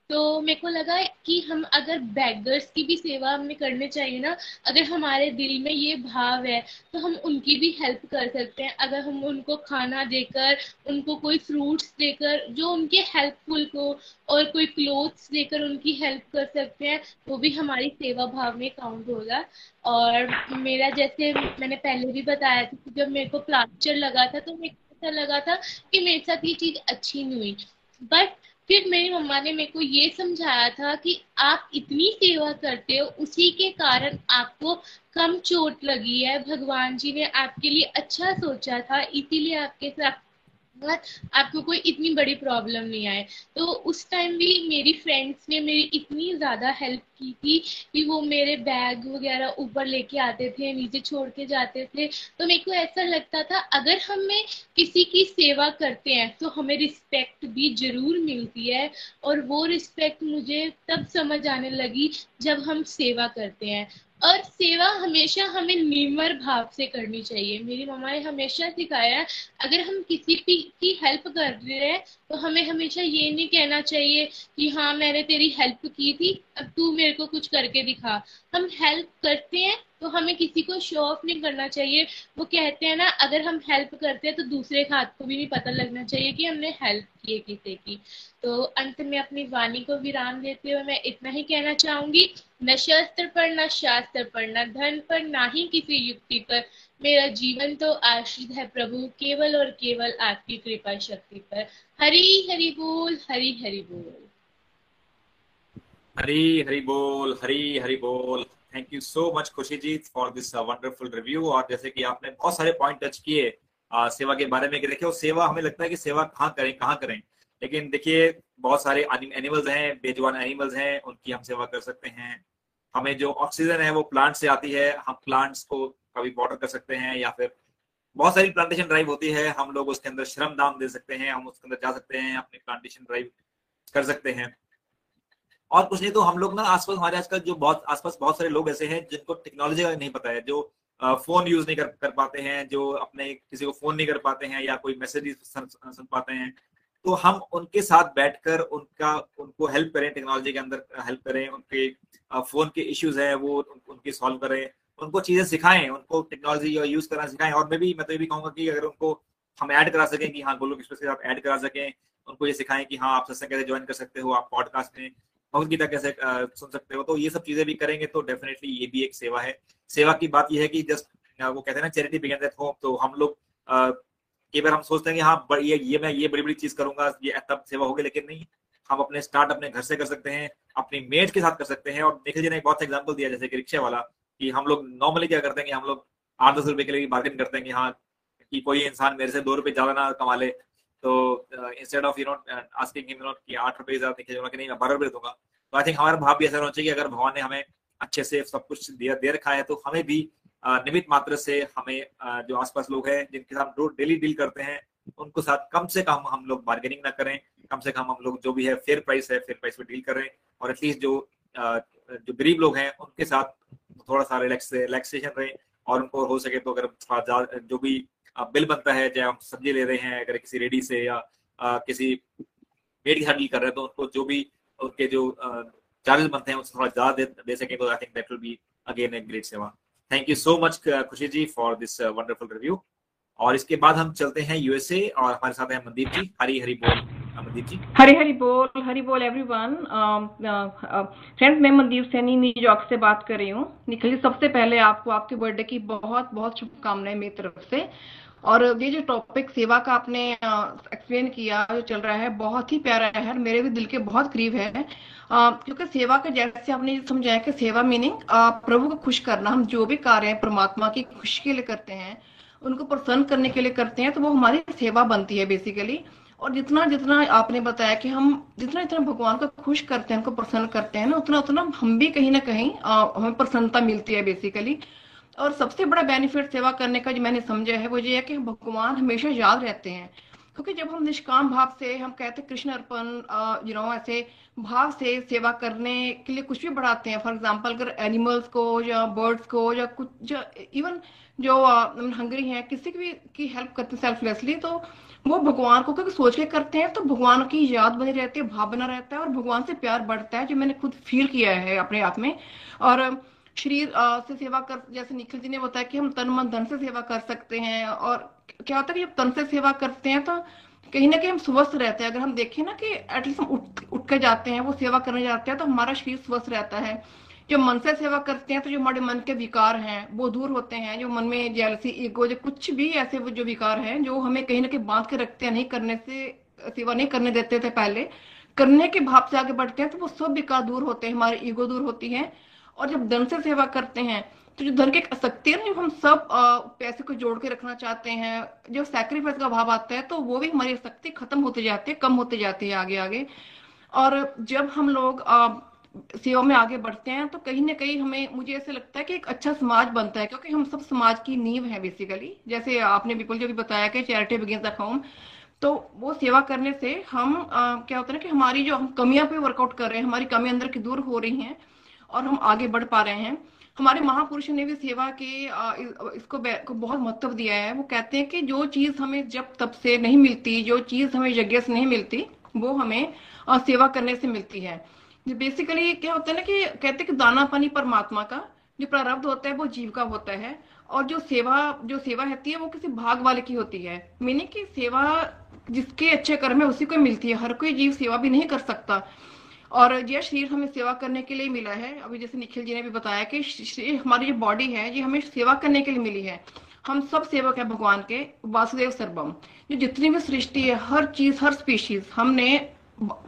तो मेरे को लगा कि हम अगर बैगर्स की भी सेवा हमें करनी चाहिए ना, अगर हमारे दिल में ये भाव है तो हम उनकी भी हेल्प कर सकते हैं। अगर हम उनको खाना देकर, उनको कोई फ्रूट्स देकर, जो उनके हेल्पफुल को और कोई क्लोथ्स देकर उनकी हेल्प कर सकते हैं, वो भी हमारी सेवा भाव में काउंट होगा। और मेरा जैसे मैंने पहले भी बताया था कि जब मेरे को प्लास्टर लगा था तो मेरे को ऐसा लगा था कि मेरे साथ ये चीज़ अच्छी नहीं हुई। बट फिर मेरी मम्मा ने मेरे को ये समझाया था कि आप इतनी सेवा करते हो, उसी के कारण आपको कम चोट लगी है। भगवान जी ने आपके लिए अच्छा सोचा था, इसीलिए आपके साथ आपको कोई इतनी बड़ी प्रॉब्लम नहीं आए। तो उस टाइम भी मेरी फ्रेंड्स ने मेरी इतनी ज़्यादा हेल्प की थी कि वो मेरे बैग वगैरह ऊपर लेके आते थे, नीचे छोड़ के जाते थे। तो मेरे को ऐसा लगता था, अगर हमें किसी की सेवा करते हैं तो हमें रिस्पेक्ट भी ज़रूर मिलती है। और वो रिस्पेक्ट मुझे तब समझ आने लगी जब हम सेवा करते हैं। और सेवा हमेशा हमें निमर भाव से करनी चाहिए। मेरी मामा ने हमेशा सिखाया, अगर हम किसी भी की हेल्प कर रहे हैं तो हमें हमेशा ये नहीं कहना चाहिए कि हाँ मैंने तेरी हेल्प की थी अब तू मेरे को कुछ करके दिखा। हम हेल्प करते हैं तो हमें किसी को शो ऑफ़ नहीं करना चाहिए। वो कहते हैं ना, अगर हम हेल्प करते हैं तो दूसरे के हाथ को भी नहीं पता लगना चाहिए कि हमने हेल्प की है किसी की। तो अंत में अपनी वाणी को विराम देते हुए मैं इतना ही कहना चाहूँगी। न शस्त्र पर, न शास्त्र पर, न धन पर, ना ही किसी युक्ति पर। मेरा जीवन तो आश्रित है प्रभु, केवल और केवल आपकी कृपा शक्ति पर। हरी हरि बोल, हरी हरि बोल। हरी हरी बोल हरी हरी बोल। Thank you so much Khushi ji for this wonderful review और जैसे कि आपने बहुत सारे पॉइंट टच किए uh, सेवा के बारे में देखिए सेवा हमें लगता है कि सेवा कहाँ करें कहाँ करें। लेकिन देखिए बहुत सारे एनिमल्स हैं बेजवान एनिमल्स हैं उनकी हम सेवा कर सकते हैं। हमें जो ऑक्सीजन है वो प्लांट से आती है। हम प्लांट्स को कभी वाटर कर सकते हैं या फिर बहुत सारी प्लांटेशन ड्राइव होती है। हम लोग उसके अंदर श्रम दान दे सकते हैं हम उसके अंदर जा सकते हैं अपनी प्लांटेशन ड्राइव कर सकते हैं। और कुछ नहीं तो हम लोग ना आसपास हमारे आजकल जो बहुत आसपास बहुत सारे लोग ऐसे हैं जिनको टेक्नोलॉजी का नहीं पता है जो फ़ोन यूज़ नहीं कर, कर पाते हैं जो अपने किसी को फ़ोन नहीं कर पाते हैं या कोई मैसेज सुन, पाते हैं। तो हम उनके साथ बैठकर उनका उनको हेल्प करें टेक्नोलॉजी के अंदर हेल्प करें उनके फ़ोन के इश्यूज़ हैं वो उनके सॉल्व करें उनको चीज़ें सिखाएँ उनको टेक्नोलॉजी यूज़ करना सिखाएँ। और मैं भी मैं तो ये भी कहूँगा कि अगर उनको हम ऐड करा सकें कि हाँ गोलोक एक्सप्रेस के साथ ऐड करा सकें उनको ये सिखाएँ कि हाँ आप सत्संग कैसे ज्वाइन कर सकते हो आप पॉडकास्ट में भगवत गीता कैसे सुन सकते हो? तो ये सब चीज़ें भी करेंगे तो डेफिनेटली ये भी एक सेवा है। सेवा की बात यह है कि जस्ट वो कहते हैं ना चैरिटी बिगेन एट होम तो हम लोग कई बार हम सोचते हैं कि हाँ ये ये मैं ये बड़ी बड़ी चीज़ करूँगा, ये तब सेवा होगी, लेकिन नहीं। हम अपने स्टार्ट अपने घर से कर सकते हैं, अपनी मेट के साथ कर सकते हैं, और निखिल जी ने एक बहुत एग्ज़ाम्पल दिया, जैसे कि रिक्शा वाला, कि हम लोग नॉर्मली क्या करते हैं कि हम लोग आठ दस रुपए के लिए बार्गेन करते हैं कि हाँ कि कोई इंसान मेरे से दो रुपए ज़्यादा ना कमा ले तो instead of you know asking him not कि आठ रुपए ज़्यादा निकल कि नहीं, मैं बारह रुपए दूँगा। तो आई थिंक हमारा भाव भी ऐसा होना चाहिए अगर भगवान ने हमें अच्छे से सब कुछ दे दे रखा है तो हमें भी निमित मात्र से हमें जो आसपास लोग हैं, जिनके साथ रोज डेली डील करते हैं, उनको साथ कम से कम हम लोग बार्गेनिंग ना करें। कम से कम हम लोग जो भी है फेयर प्राइस है फेयर प्राइस पे डील करें। और एटलीस्ट जो जो गरीब लोग हैं, उनके साथ थोड़ा सा रिलैक्स रिलैक्सेशन रहे। और उनको हो सके तो अगर जो भी बिल बनता है चाहे हम सब्ज़ी ले रहे हैं अगर किसी रेडी से या आ, किसी पेट के डील कर रहे हैं तो उनको जो भी उनके जो चार्जेस बनते हैं उससे थोड़ा ज़्यादा दे, दे सकें तो I think that will be again a great सेवा। Thank you so much Khushi ji for this wonderful review और इसके बाद हम चलते हैं यूएसए और हमारे साथ हैं मनदीप जी हरी हरी बोल मनदीप जी। हरी हरी बोल हरी बोल एवरीवन फ्रेंड्स मैं मनदीप सैनी न्यूयॉर्क से बात कर रही हूँ। निखिल सबसे पहले आपको आपके बर्थडे की बहुत बहुत शुभकामनाएँ मेरी तरफ़ से। और ये जो टॉपिक सेवा का आपने एक्सप्लेन किया जो चल रहा है बहुत ही प्यारा है मेरे भी दिल के बहुत करीब है। आ, क्योंकि सेवा का जैसे आपने समझाया कि सेवा मीनिंग प्रभु को खुश करना हम जो भी कार्य हैं परमात्मा की खुशी के लिए करते हैं उनको प्रसन्न करने के लिए करते हैं तो वो हमारी सेवा बनती है बेसिकली और जितना जितना आपने बताया कि हम जितना जितना भगवान को खुश करते हैं उनको प्रसन्न करते हैं ना उतना उतना हम भी कहीं ना कहीं हमें प्रसन्नता मिलती है बेसिकली और सबसे बड़ा बेनिफिट सेवा करने का जो मैंने समझा है, वो ये है कि भगवान हमेशा याद रहते हैं। क्योंकि जब हम निष्काम भाव से, हम कहते हैं कृष्ण अर्पण यू नो ऐसे भाव से सेवा करने के लिए कुछ भी बढ़ाते हैं। फॉर एग्ज़ाम्पल अगर एनिमल्स को, या बर्ड्स को, या कुछ इवन जो हंगरी हैं, किसी की भी, की हेल्प करते हैं सेल्फलेसली तो वो भगवान को क्योंकि सोच के करते हैं तो भगवान की याद बनी रहती है भाव बना रहता है और भगवान से प्यार बढ़ता है, जो मैंने खुद फील किया है अपने आप में। और शरीर से सेवा कर, जैसे निखिल जी ने बताया कि हम तन मन धन से सेवा कर सकते हैं और क्या होता है कि जब तन से सेवा करते हैं तो कहीं ना कहीं हम स्वस्थ रहते हैं। अगर हम देखें ना कि एटलीस्ट हम उठ उठ के जाते हैं, वो सेवा करने जाते हैं तो हमारा शरीर स्वस्थ रहता है। जो मन से सेवा करते हैं तो जो हमारे मन के विकार हैं, वो दूर होते हैं। जो मन में जेलसी ईगो जो कुछ भी ऐसे वो जो विकार हैं, जो हमें कहीं ना कहीं बाँध के रखते हैं, नहीं करने से, सेवा नहीं करने देते थे पहले, करने के भाव से आगे बढ़ते हैं तो वो सब विकार दूर होते हैं, हमारी ईगो दूर होती है। और जब धन से सेवा करते हैं तो जो धन की है ना जब हम सब पैसे को जोड़ के रखना चाहते हैं जो सैक्रिफाइस का भाव आता है तो वो भी हमारी आसक्ति खत्म होते जाती है कम होते जाती है आगे आगे और जब हम लोग सेवा में आगे बढ़ते हैं तो कहीं ना कहीं हमें मुझे ऐसे लगता है कि एक अच्छा समाज बनता है क्योंकि हम सब समाज की नींव है बेसिकली जैसे आपने विपुल जो भी बताया कि चैरिटी बिगिंस द होम तो वो सेवा करने से हम आ, क्या होता है ना कि हमारी जो हम कमियाँ पे वर्कआउट कर रहे हैं हमारी कमी अंदर की दूर हो रही हैं और हम आगे बढ़ पा रहे हैं। हमारे महापुरुषों ने भी सेवा के इसको को बहुत महत्व दिया है। वो कहते हैं कि जो चीज़ हमें जब तब से नहीं मिलती, जो चीज़ हमें यज्ञ से नहीं मिलती, वो हमें सेवा करने से मिलती है। बेसिकली क्या होता है ना कि कहते हैं कि दाना पानी परमात्मा का, जो प्रारब्ध होता है वो जीव का होता है। और जो सेवा जो सेवा रहती है वो किसी भाग वाले की होती है। मीनिंग की सेवा जिसके अच्छे कर्म है उसी को मिलती है। हर कोई जीव सेवा भी नहीं कर सकता। और यह शरीर हमें सेवा करने के लिए मिला है। अभी जैसे निखिल जी ने भी बताया कि शरीर हमारी जो बॉडी है, ये हमें सेवा करने के लिए मिली है। हम सब सेवक है भगवान के, वासुदेव सर्वम। जो जितनी भी सृष्टि है, हर चीज़, हर स्पीशीज हमने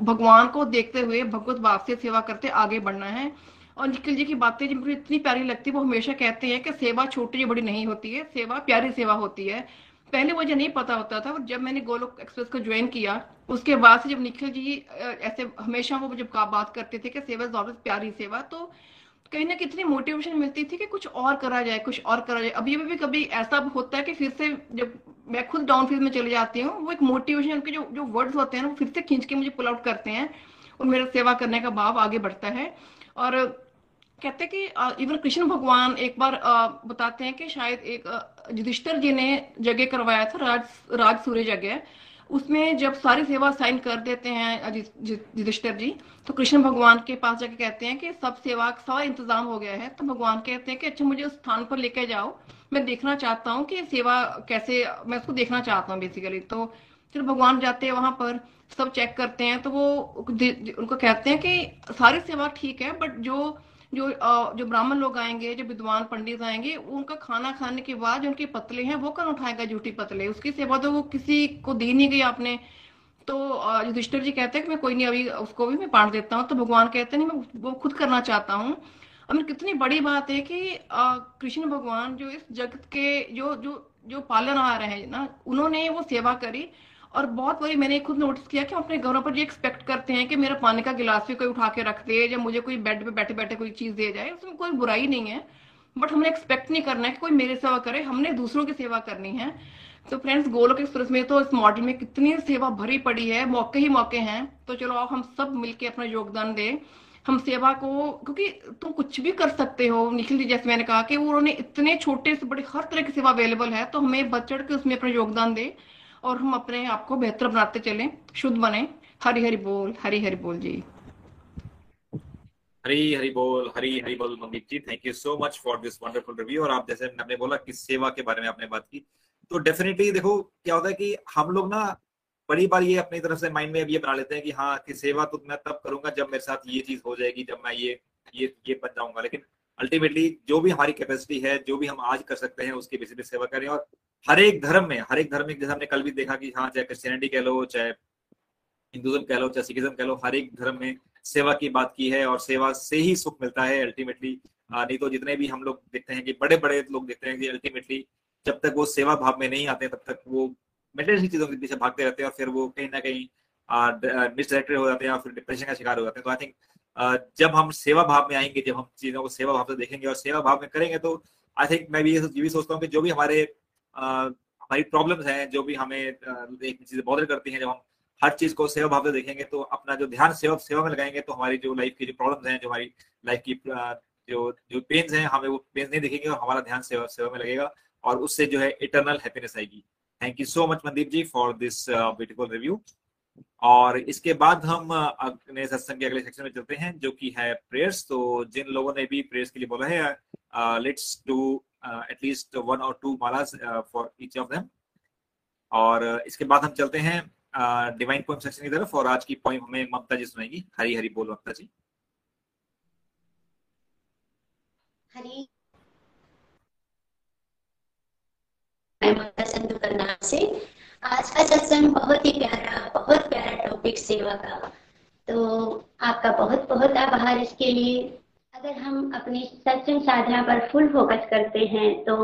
भगवान को देखते हुए भगवत भाव से सेवा करते आगे बढ़ना है। और निखिल जी की बातें जिनको इतनी प्यारी लगती है, वो हमेशा कहते हैं कि सेवा छोटी या बड़ी नहीं होती है, सेवा प्यारी सेवा होती है। पहले मुझे नहीं पता होता था और जब मैंने गोलोक एक्सप्रेस को ज्वाइन किया, उसके बाद से जब निखिल जी ऐसे हमेशा वो जब बात करते थे कि सेवा इज़ ऑलवेज प्यारी सेवा तो कहीं ना कितनी मोटिवेशन मिलती थी कि कुछ और करा जाए, कुछ और करा जाए। अभी अभी कभी ऐसा होता है कि फिर से जब मैं खुद डाउन फील में चली जाती हूँ, वो एक मोटिवेशन उनके जो जो वर्ड्स होते हैं वो फिर से खींच के मुझे पुल आउट करते हैं, और मेरा सेवा करने का भाव आगे बढ़ता है। और कहते हैं कि इवन कृष्ण भगवान एक बार बताते हैं कि शायद एक युधिष्ठिर जी ने जगह करवाया था, राज राज सूर्य जगह। उसमें जब सारी सेवा साइन कर देते हैं युधिष्ठिर जी तो कृष्ण भगवान के पास जाके कहते हैं कि सब सेवा सारा इंतज़ाम हो गया है। तो भगवान कहते हैं कि अच्छा मुझे उस स्थान पर लेके जाओ। मैं देखना चाहता हूँ कि सेवा कैसे, मैं उसको देखना चाहता हूँ बेसिकली तो फिर भगवान जाते हैं वहाँ पर, सब चेक करते हैं तो वो उनको कहते हैं कि सारी सेवा ठीक है बट जो जो जो ब्राह्मण लोग आएँगे, जो विद्वान पंडित आएँगे, उनका खाना खाने के बाद जो उनके पतले हैं, वो कौन उठाएगा झूठी पतले। उसकी सेवा तो वो किसी को दी नहीं गई आपने। तो युधिष्ठिर जी कहते हैं कि मैं कोई नहीं, अभी उसको भी मैं बांट देता हूँ। तो भगवान कहते नहीं, मैं वो खुद करना चाहता हूँ। अब कितनी बड़ी बात है कि कृष्ण भगवान जो इस जगत के जो जो जो पालन आ रहे हैं ना, उन्होंने वो सेवा करी। और बहुत बारी मैंने खुद नोटिस किया कि हम अपने घरों पर ये एक्सपेक्ट करते हैं कि मेरा पानी का गिलास भी कोई उठा के रख दे या मुझे कोई बेड पे बैठे बैठे कोई चीज़ दे जाए, उसमें कोई बुराई नहीं है। बट हमने एक्सपेक्ट नहीं करना है कि कोई मेरी सेवा करे, हमने दूसरों की सेवा करनी है। तो फ्रेंड्स गोलोक एक्सप्रेस में तो इस मॉडल में कितनी सेवा भरी पड़ी है, मौके ही मौके हैं। तो चलो आप हम सब मिलके अपना योगदान दें। हम सेवा को, क्योंकि तुम कुछ भी कर सकते हो, निखिल जी, जैसे मैंने कहा कि उन्होंने इतने छोटे से बड़े हर तरह की सेवा अवेलेबल है तो हमें बढ़ चढ़ के उसमें अपना योगदान दे। और हम अपने आप को बेहतर बनाते चले, शुद्ध बने। हरी हरी बोल, हरी हरी बोल जी। हरी हरी बोल, हरी हरी बोल Mandeep ji thank you so much for this wonderful review और आप जैसे आपने बोला कि सेवा के बारे में आपने बात की तो डेफिनेटली देखो, क्या होता है कि हम लोग ना, बड़ी बार ये अपनी तरफ़ से माइंड में अब ये बना लेते हैं कि हाँ कि सेवा तो मैं तब करूँगा जब मेरे साथ ये चीज़ हो जाएगी, जब मैं ये ये ये बन जाऊँगा। लेकिन अल्टीमेटली जो भी हमारी कैपेसिटी है, जो भी हम आज कर सकते हैं, उसकी बेसिस पे सेवा करें। और हर एक धर्म में, हर एक धर्म में जैसे हमने कल भी देखा कि हाँ चाहे क्रिश्चियनिटी कह लो, चाहे हिंदुज्म कह लो, चाहे सिखिज्म कह लो, हर एक धर्म में सेवा की बात की है और सेवा से ही सुख मिलता है अल्टीमेटली नहीं तो जितने भी हम लोग देखते हैं कि बड़े बड़े लोग देखते हैं कि अल्टीमेटली जब तक वो सेवा भाव में नहीं आते तब तक वो मेटेरियल चीज़ों के पीछे भागते रहते हैं और फिर वो कहीं ना कहीं मिसडायरेक्टेड हो जाते हैं या फिर डिप्रेशन का शिकार हो जाते हैं। तो आई थिंक जब हम सेवा भाव में आएँगे, जब हम चीज़ों को सेवा भाव से देखेंगे और सेवा भाव में करेंगे तो आई थिंक मैं भी ये भी सोचता हूँ कि जो भी हमारे हमारी प्रॉब्लम्स हैं, जो भी हमें एक चीज़ें बॉदर करती हैं, जब हम हर चीज़ को सेवा भाव से देखेंगे तो अपना जो ध्यान सेवा सेवा में लगाएँगे तो हमारी जो लाइफ की जो प्रॉब्लम्स हैं, जो हमारी लाइफ की जो जो पेन्स हैं, हमें वो पेन्स नहीं देखेंगे और हमारा ध्यान सेवा सेवा में लगेगा और उससे जो है इटरनल हैप्पीनेस आएगी। Thank you so much Mandeep ji for this beautiful review और इसके बाद हम अपने सत्संग के अगले सेक्शन में चलते हैं, जो कि है प्रेयर्स तो जिन लोगों ने भी प्रेयर्स के लिए बोला है let's do at least one और two मालास for each of them और इसके बाद हम चलते हैं डिवाइन पोइम सेक्शन की तरफ़, और आज की पोइम हमें ममता जी सुनाएगी। हरी हरी बोल ममता जी। हरी। मैं संधु करनाल से आज का सत्संग बहुत ही प्यारा, बहुत प्यारा टॉपिक सेवा का। तो आपका बहुत बहुत आभार इसके लिए। अगर हम अपनी सत्संग साधना पर फुल फोकस करते हैं तो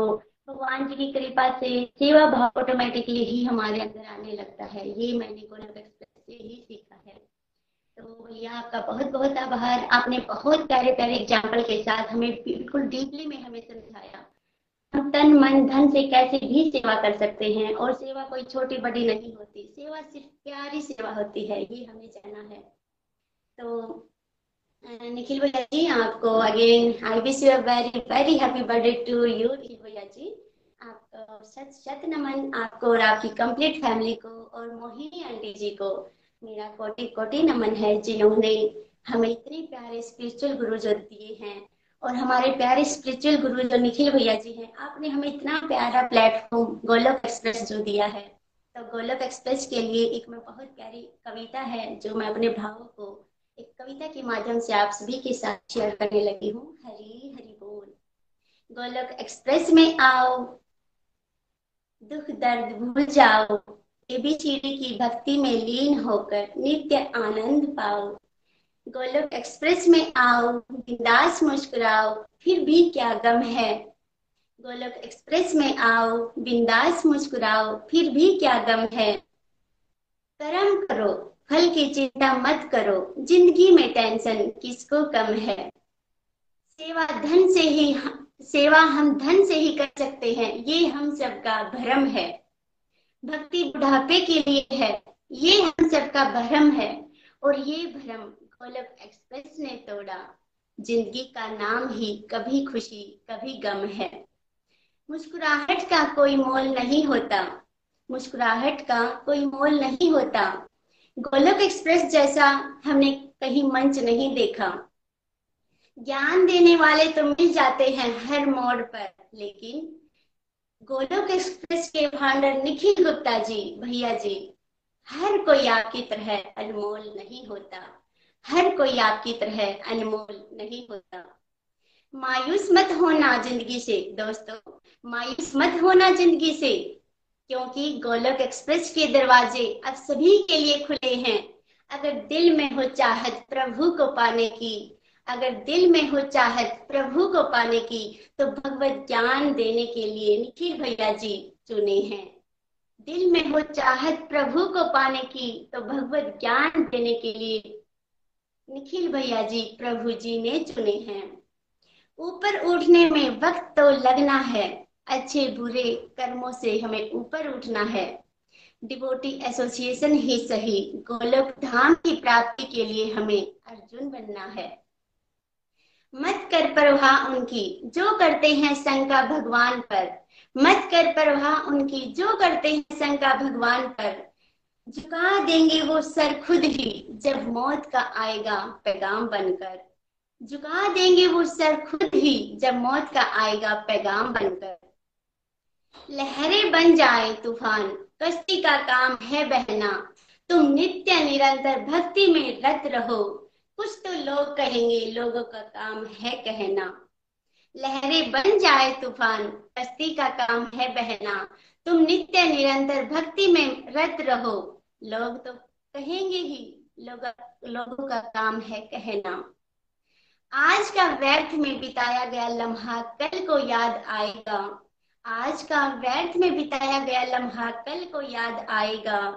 भगवान जी की कृपा से सेवा भाव ऑटोमेटिकली ही हमारे अंदर आने लगता है। ये मैंने गोलक एक्सप्रेस से ही सीखा है। तो भैया, आपका बहुत बहुत आभार। आपने बहुत प्यारे प्यारे एग्ज़ाम्पल के साथ हमें बिल्कुल डीपली में हमें समझाया। हम तन, मन, धन से कैसे भी सेवा कर सकते हैं और सेवा कोई छोटी बड़ी नहीं होती। सेवा सिर्फ़ प्यारी सेवा होती है, ये हमें जाना है। तो निखिल भैया जी, आपको again I wish you very very happy birthday to you Nikhil भैया जी। आपको सत सत नमन, आपको और आपकी कंप्लीट फैमिली को और मोहिनी आंटी जी को। मेरा कोटि कोटि नमन है जिन्होंने हमें इतने प्यारे स्पिरिचुअल गुरु जो दिए हैं। और हमारे प्यारे स्पिरिचुअल गुरु जो निखिल भैया जी हैं, आपने हमें इतना प्यारा प्लेटफॉर्म गोलोक एक्सप्रेस जो दिया है तो गोलोक एक्सप्रेस के लिए एक मैं बहुत प्यारी कविता है जो मैं अपने भावों को एक कविता के माध्यम से आप सभी के साथ शेयर करने लगी हूँ। हरी हरी बोल। गोलोक एक्सप्रेस में आओ, दुख दर्द भूल जाओ एबीसीडी की भक्ति में लीन होकर नित्य आनंद पाओ। गोलोक एक्सप्रेस में आओ, बिंदास मुस्कुराओ, फिर भी क्या गम है? गोलोक एक्सप्रेस में आओ, बिंदास मुस्कुराओ, फिर भी क्या गम है? कर्म करो, फल की चिंता मत करो, ज़िंदगी में टेंशन किसको कम है? सेवा धन से ही, सेवा हम धन से ही कर सकते हैं, ये हम सबका भ्रम है। भक्ति बुढ़ापे के लिए है, ये हम सबका भ्रम है, और ये भ्रम गोलक एक्सप्रेस ने तोड़ा। ज़िंदगी का नाम ही कभी खुशी, कभी गम है। मुस्कुराहट का कोई मोल नहीं होता। मुस्कुराहट का कोई मोल नहीं होता। गोलक एक्सप्रेस जैसा हमने कहीं मंच नहीं देखा। ज्ञान देने वाले तो मिल जाते हैं हर मोड़ पर, लेकिन गोलोक एक्सप्रेस के भांडर निखिल गुप्ता जी, भैया जी, हर कोई आपकी तरह अनमोल नहीं होता। हर कोई आपकी तरह अनमोल नहीं होता। मायूस मत होना ज़िंदगी से, दोस्तों। मायूस मत होना ज़िंदगी से, क्योंकि गोलक एक्सप्रेस के दरवाजे अब सभी के लिए खुले हैं। अगर दिल में हो चाहत प्रभु को पाने की, अगर दिल में हो चाहत प्रभु को पाने की तो भगवत ज्ञान देने के लिए निखिल भैया जी चुने हैं। दिल में हो चाहत प्रभु को पाने की तो भगवत ज्ञान देने के लिए निखिल भैया जी, प्रभु जी ने चुने हैं। ऊपर उठने में वक्त तो लगना है, अच्छे बुरे कर्मों से हमें ऊपर उठना है। डिवोटी एसोसिएशन ही सही, गोलोक धाम की प्राप्ति के लिए हमें अर्जुन बनना है। मत कर परवाह उनकी, जो करते हैं शंका भगवान पर। मत कर परवाह उनकी, जो करते हैं शंका भगवान पर। झुका देंगे वो सर खुद ही, जब मौत का आएगा पैगाम बनकर। झुका देंगे वो सर खुद ही, जब मौत का आएगा पैगाम बनकर। लहरें बन जाए तूफ़ान, कश्ती का काम है बहना। तुम नित्य निरंतर भक्ति में रत रहो, कुछ तो लोग कहेंगे लोगों का काम है कहना। लहरें बन जाए तूफ़ान, कश्ती का काम है बहना। तुम नित्य निरंतर भक्ति में रत रहो लोग तो कहेंगे ही, लोग, लोगों का काम है कहना। आज का व्यर्थ में बिताया गया लम्हा कल को याद आएगा। आज का व्यर्थ में बिताया गया लम्हा कल को याद आएगा।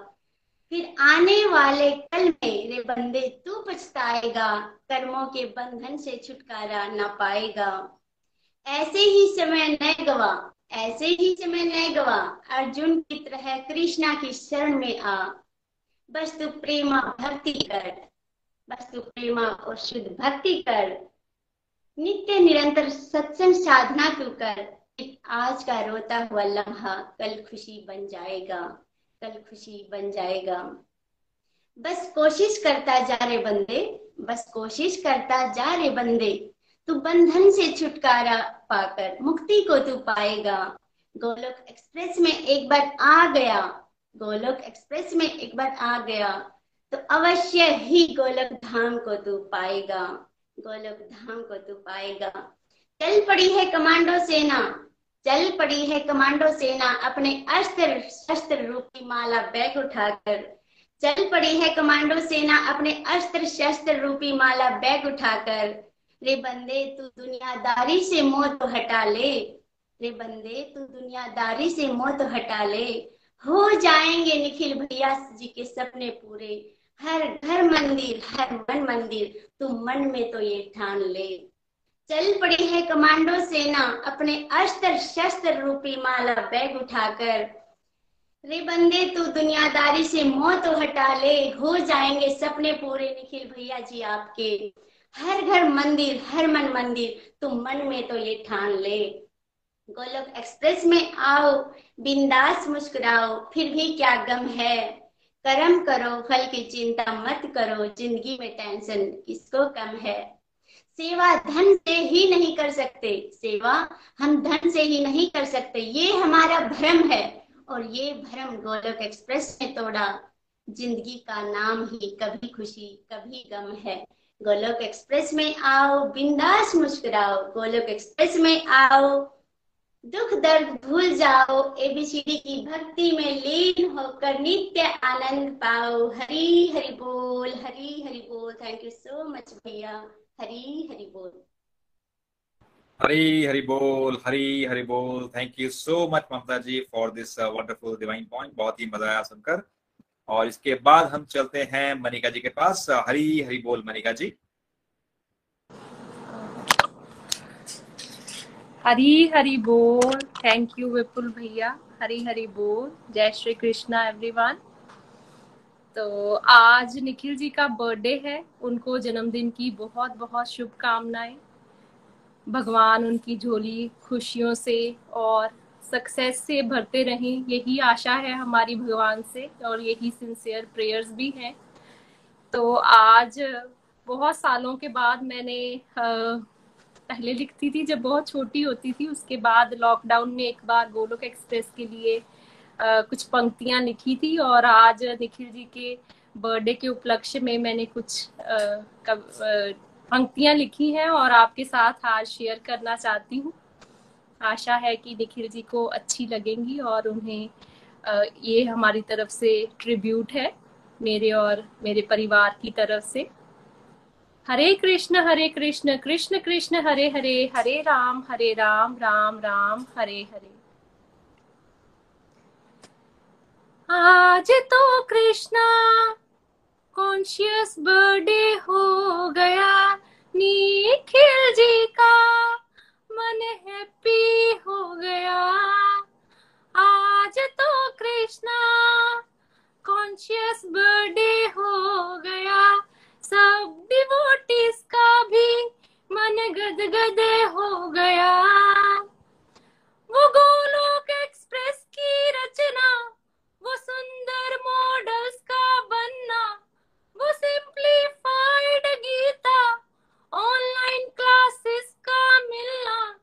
फिर आने वाले कल में रे बंदे तू पछताएगा, कर्मों के बंधन से छुटकारा ना पाएगा। ऐसे ही समय न गवा, ऐसे ही समय न गवा, अर्जुन की तरह कृष्णा की शरण में आ। बस तू प्रेमा भक्ति कर। बस तू प्रेमा और शुद्ध भक्ति कर। नित्य निरंतर सत्संग साधना तू कर। आज का रोता हुआ लम्हा कल खुशी बन जाएगा, कल खुशी बन जाएगा। बस कोशिश करता जा रे बंदे, बस कोशिश करता जा रे बंदे। तू बंधन से छुटकारा पाकर मुक्ति को तू पाएगा। गोलोक एक्सप्रेस में एक बार आ गया। गोलोक एक्सप्रेस में एक बार आ गया तो अवश्य ही गोलोक धाम को तू पाएगा, गोलोक धाम को तू पाएगा। चल पड़ी है कमांडो सेना, चल पड़ी है कमांडो सेना, अपने अस्त्र, शस्त्र रूपी माला बैग उठाकर। चल पड़ी है कमांडो सेना, अपने अस्त्र, शस्त्र रूपी माला बैग उठाकर। रे बंदे, तू दुनियादारी से मोह तो हटा ले। रे बंदे, तू दुनियादारी से मोह तो हटा ले। हो जाएँगे निखिल भैया जी के सपने पूरे। हर घर मंदिर, हर मन मंदिर तू मन में तो ये ठान ले। चल पड़ी है कमांडो सेना, अपने अस्त्र शस्त्र रूपी माला बैग उठाकर। रे बंदे, तू दुनियादारी से मोह तो हटा ले। हो जाएँगे सपने पूरे निखिल भैया जी आपके। हर घर मंदिर, हर मन मंदिर, तुम मन में तो ये ठान ले। गोलोक एक्सप्रेस में आओ। बिंदास मुस्कुराओ, फिर भी क्या गम है? कर्म करो, फल की चिंता मत करो, ज़िंदगी में टेंशन किसको कम है? सेवा धन से ही नहीं कर सकते, सेवा हम धन से ही नहीं कर सकते, ये हमारा भ्रम है। और ये भ्रम गोलोक एक्सप्रेस ने तोड़ा, ज़िंदगी का नाम ही कभी खुशी, कभी गम है। गोलोक एक्सप्रेस में आओ, बिंदास मुस्कुराओ, गोलोक एक्सप्रेस में आओ। दुख दर्द भूल जाओ, एबीसीडी की भक्ति में लीन होकर नित्य आनंद पाओ। हरी हरि बोल, हरी हरि बोल। थैंक यू सो मच भैया। हरी हरि बोल। हरी हरि बोल, हरी हरि बोल। Thank you so much Mamta ji for this wonderful divine point बहुत ही मज़ा आया सुनकर। और इसके बाद हम चलते हैं मनिका जी के पास। हरी हरि बोल मनिका जी। हरी हरी बोल। थैंक यू विपुल भैया। हरी हरि बोल। जय श्री कृष्णा एवरीवन तो आज निखिल जी का बर्थडे है। उनको जन्मदिन की बहुत बहुत शुभकामनाएँ। भगवान उनकी झोली खुशियों से और सक्सेस से भरते रहें। यही आशा है हमारी भगवान से और यही सिंसियर प्रेयर्स भी हैं। तो आज बहुत सालों के बाद मैंने पहले लिखती थी जब बहुत छोटी होती थी उसके बाद लॉकडाउन में एक बार गोलोक एक्सप्रेस के लिए आ, कुछ पंक्तियाँ लिखी थी और आज निखिल जी के बर्थडे के उपलक्ष्य में मैंने कुछ पंक्तियाँ लिखी हैं और आपके साथ आज शेयर करना चाहती हूँ। आशा है कि निखिल जी को अच्छी लगेंगी और उन्हें आ, ये हमारी तरफ़ से ट्रिब्यूट है मेरे और मेरे परिवार की तरफ़ से। हरे कृष्ण हरे कृष्ण कृष्ण कृष्ण, हरे हरे हरे राम हरे राम राम राम, हरे हरे। आज तो कृष्णा कॉन्शियस बर्थडे हो गया। निखिल जी का मन हैप्पी हो गया। आज तो कृष्णा कॉन्शियस बर्थडे हो गया। सब डिवोटीज का भी मन गदगद हो गया। वो गोलोक एक्सप्रेस की रचना, वो सुंदर मॉडल्स का बनना, वो सिंप्लीफाइड गीता ऑनलाइन क्लासेस का मिलना।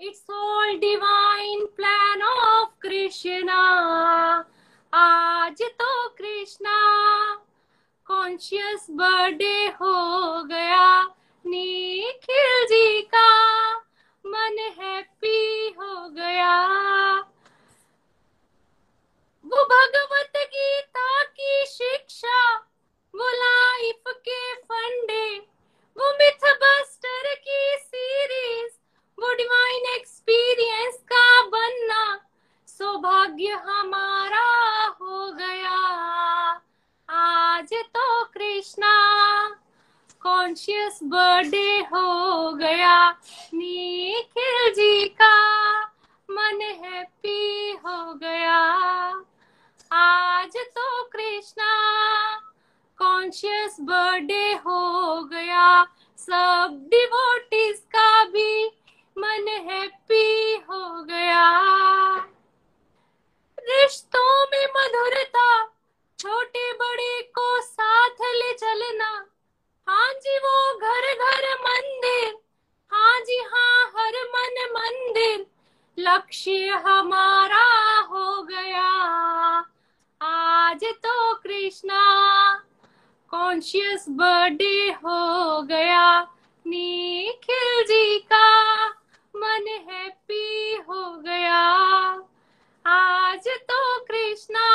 It's all divine plan of Krishna आज तो कृष्णा कॉन्शियस बर्थडे हो गया। निखिल जी का मन हैप्पी हो गया। वो भगवत गीता की शिक्षा, वो लाइफ के फंडे, वो मिथ बस्टर की सीरीज़ वो डिवाइन एक्सपीरियंस का बनना, सौभाग्य हमारा हो गया। आज कृष्णा कॉन्शियस बर्थडे हो गया। निखिल जी का मन हैप्पी हो गया। आज तो कृष्णा कॉन्शियस बर्थडे हो गया। सब डिवोटीज का भी मन हैप्पी हो गया। रिश्तों में मधुरता, छोटे बड़े को ले चलना। हाँ जी, वो घर घर मंदिर। हाँ जी हाँ हर मन मंदिर। लक्ष्य हमारा हो गया। आज तो कृष्णा कॉन्शियस बर्थडे हो गया। निखिल जी का मन हैप्पी हो गया। आज तो कृष्णा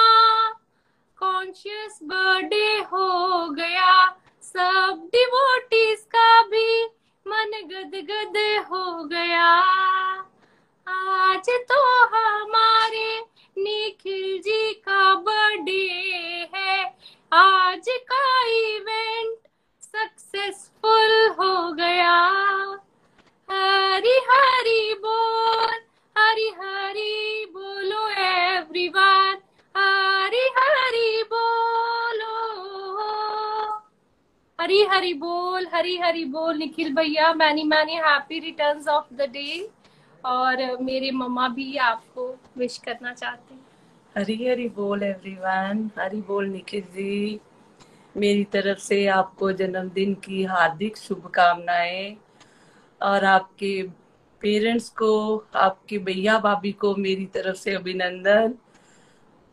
कॉन्शियस बर्थडे हो गया। सब डिवोटीज का भी मन गदगद हो गया। आज तो हमारे निखिल जी का बर्थडे है। आज का इवेंट सक्सेसफुल हो गया। हरी हरी बोल, हरी हरी हरी हरी बोल हरी हरी बोल, निखिल भैया, many many happy returns of the day और मेरे मम्मा भी आपको विश करना चाहते हैं। हरी हरी बोल एवरीवन हरी बोल, निखिल जी। मेरी तरफ़ से आपको जन्मदिन की हार्दिक शुभकामनाएँ। और आपके पेरेंट्स को, आपके भैया भाभी को मेरी तरफ़ से अभिनंदन।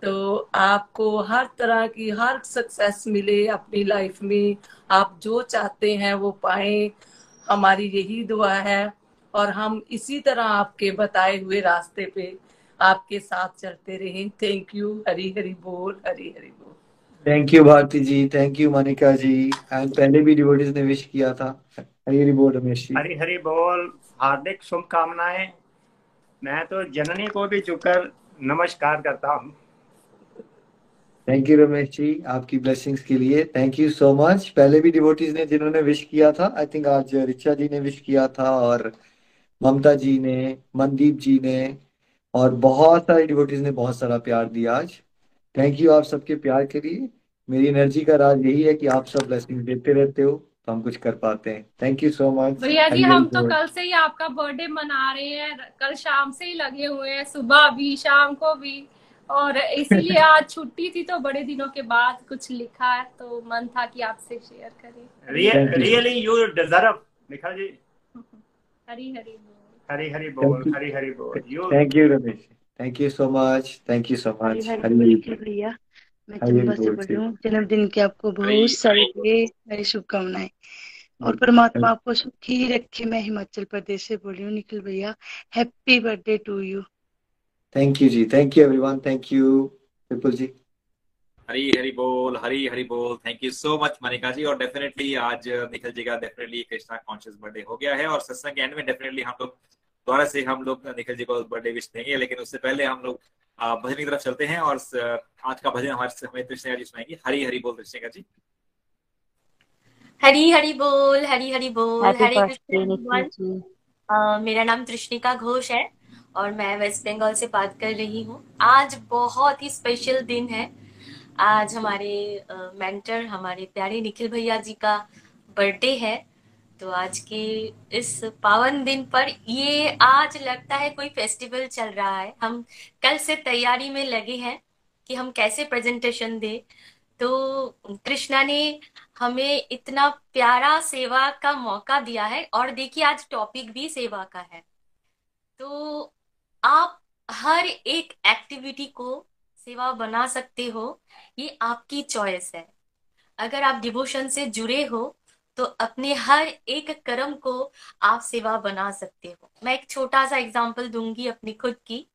तो आपको हर तरह की, हर सक्सेस मिले अपनी लाइफ में। आप जो चाहते हैं वो पाए। हमारी यही दुआ है और हम इसी तरह आपके बताए हुए रास्ते पे आपके साथ चलते रहे। थैंक यू हरी हरी बोल हरी हरी बोल। Thank you Bharti ji. Thank you Manika ji. And पहले भी डिवोटीज ने विश किया था। हरी हरी बोल रमेश जी। हरी हरी बोल। हार्दिक शुभकामनाएँ। मैं तो जननी को भी झुककर नमस्कार करता हूँ। थैंक यू रमेश जी आपकी ब्लेसिंग्स के लिए. थैंक यू सो मच पहले भी डिवोटीज ने जिन्होंने विश किया था आई थिंक आज रिचा जी ने विश किया था और ममता जी ने मनदीप जी ने और बहुत सारे डिवोटीज ने बहुत सारा प्यार दिया आज. थैंक यू आप सबके प्यार के लिए. मेरी एनर्जी का राज यही है कि आप सब ब्लेसिंग देते रहते हो तो हम कुछ कर पाते हैं. थैंक यू सो मच भैया जी हम तो कल से ही आपका बर्थडे मना रहे हैं. कल शाम से ही लगे हुए हैं. सुबह भी शाम को भी. और इसीलिए आज छुट्टी थी तो बड़े दिनों के बाद कुछ लिखा है तो मन था कि आपसे शेयर करें। Really you deserve Nikhil ji. Hari Hari बोल। हरी हरी बोल हरी हरी बोल। You thank you Ramesh thank you so much thank you so much Hari भैया। मैं चंबा से बोल रही हूँ। जन्मदिन की आपको बहुत सारी मेरी शुभकामनाएँ। और परमात्मा आपको सुखी रखे। मैं हिमाचल प्रदेश से बोल रही हूँ निखिल भैया। Happy birthday to you thank you ji thank you everyone thank you Vipul ji Hari Hari बोल हरी हरी बोल. Thank you so much Manika ji और डेफिनेटली आज निखिल जी का डेफिनेटली कृष्णा कॉन्शियस बर्थडे हो गया है और सत्संग के एंड में डेफिनेटली हम लोग दोबारा से हम लोग निखिल जी को बर्थडे विश देंगे. लेकिन उससे पहले हम लोग भजन की तरफ़ चलते हैं और आज का भजन हमारे हमें कृष्णा जी सुनाएँगे. हरी हरी बोल कृष्णा जी हरी हरी बोल हरी हरी बोल. हरे कृष्ण मेरा नाम तृष्णिका घोष है. और मैं वेस्ट बंगाल से बात कर रही हूँ। आज बहुत ही स्पेशल दिन है। आज हमारे मेंटर हमारे प्यारे निखिल भैया जी का बर्थडे है। तो आज के इस पावन दिन पर ये आज लगता है कोई फेस्टिवल चल रहा है। हम कल से तैयारी में लगे हैं कि हम कैसे प्रेजेंटेशन दे। तो कृष्णा ने हमें इतना प्यारा सेवा का मौका दिया है और देखिए आज टॉपिक भी सेवा का है। तो आप हर एक एक्टिविटी को सेवा बना सकते हो ये आपकी चॉइस है। अगर आप डिवोशन से जुड़े हो तो अपने हर एक कर्म को आप सेवा बना सकते हो। मैं एक छोटा सा एग्जांपल दूँगी अपनी खुद की।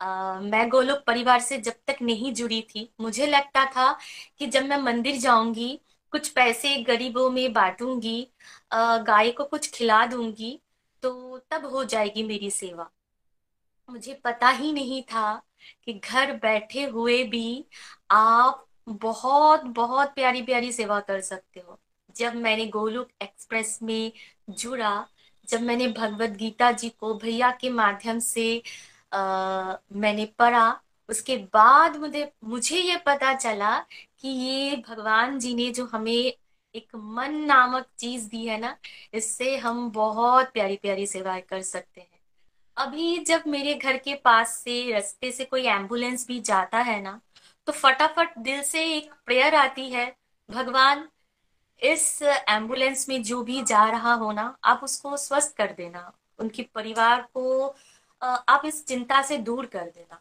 आ, मैं गोलोक परिवार से जब तक नहीं जुड़ी थी मुझे लगता था कि जब मैं मंदिर जाऊँगी कुछ पैसे गरीबों में बांटूँगी गाय को कुछ खिला दूँगी तो तब हो जाएगी मेरी सेवा। मुझे पता ही नहीं था कि घर बैठे हुए भी आप बहुत बहुत प्यारी प्यारी सेवा कर सकते हो। जब मैंने गोलुक एक्सप्रेस में जुड़ा जब मैंने भगवत गीता जी को भैया के माध्यम से आ, मैंने पढ़ा उसके बाद मुझे मुझे ये पता चला कि ये भगवान जी ने जो हमें एक मन नामक चीज़ दी है ना इससे हम बहुत प्यारी प्यारी सेवाएँ कर सकते हैं। अभी जब मेरे घर के पास से, रास्ते से कोई एंबुलेंस भी जाता है ना तो फटाफट दिल से एक प्रेयर आती है, भगवान, इस एंबुलेंस में जो भी जा रहा हो ना, आप उसको स्वस्थ कर देना। उनके परिवार को आप इस चिंता से दूर कर देना।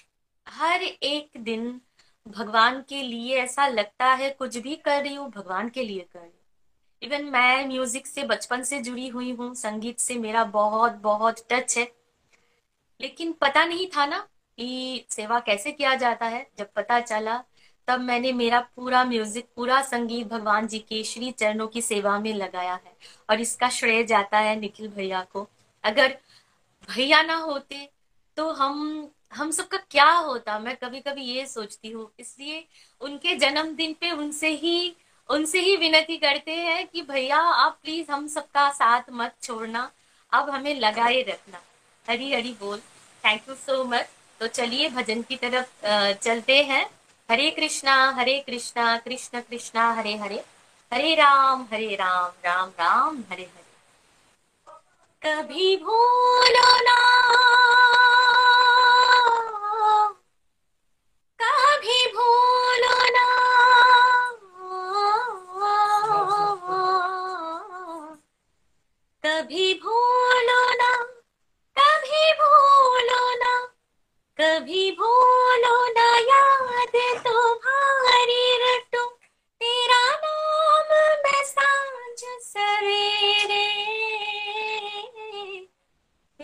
हर एक दिन भगवान के लिए ऐसा लगता है, कुछ भी कर रही हूँ, भगवान के लिए कर रही हूँ। इवन मैं म्यूज़िक से, बचपन से जुड़ी हुई हूँ, संगीत से मेरा बहुत बहुत टच है। लेकिन पता नहीं था ना कि सेवा कैसे किया जाता है। जब पता चला, तब मैंने मेरा पूरा म्यूज़िक, पूरा संगीत भगवान जी के श्री चरणों की सेवा में लगाया है और इसका श्रेय जाता है निखिल भैया को। अगर भैया ना होते तो हम हम सबका क्या होता? मैं कभी कभी ये सोचती हूँ। इसलिए उनके जन्मदिन पे उनसे ही उनसे ही विनती करते हैं कि भैया, आप प्लीज़ हम सबका साथ मत छोड़ना। अब हमें लगाए रखना। हरी हरी बोल। थैंक यू सो मच तो चलिए भजन की तरफ़ चलते हैं। हरे कृष्णा हरे कृष्णा, कृष्ण कृष्णा, हरे हरे। हरे राम हरे राम राम राम, हरे हरे। कभी भूलो ना। कभी भूलो ना याद तुम्हारी रटो। तेरा नाम मैं साँझ सवेरे।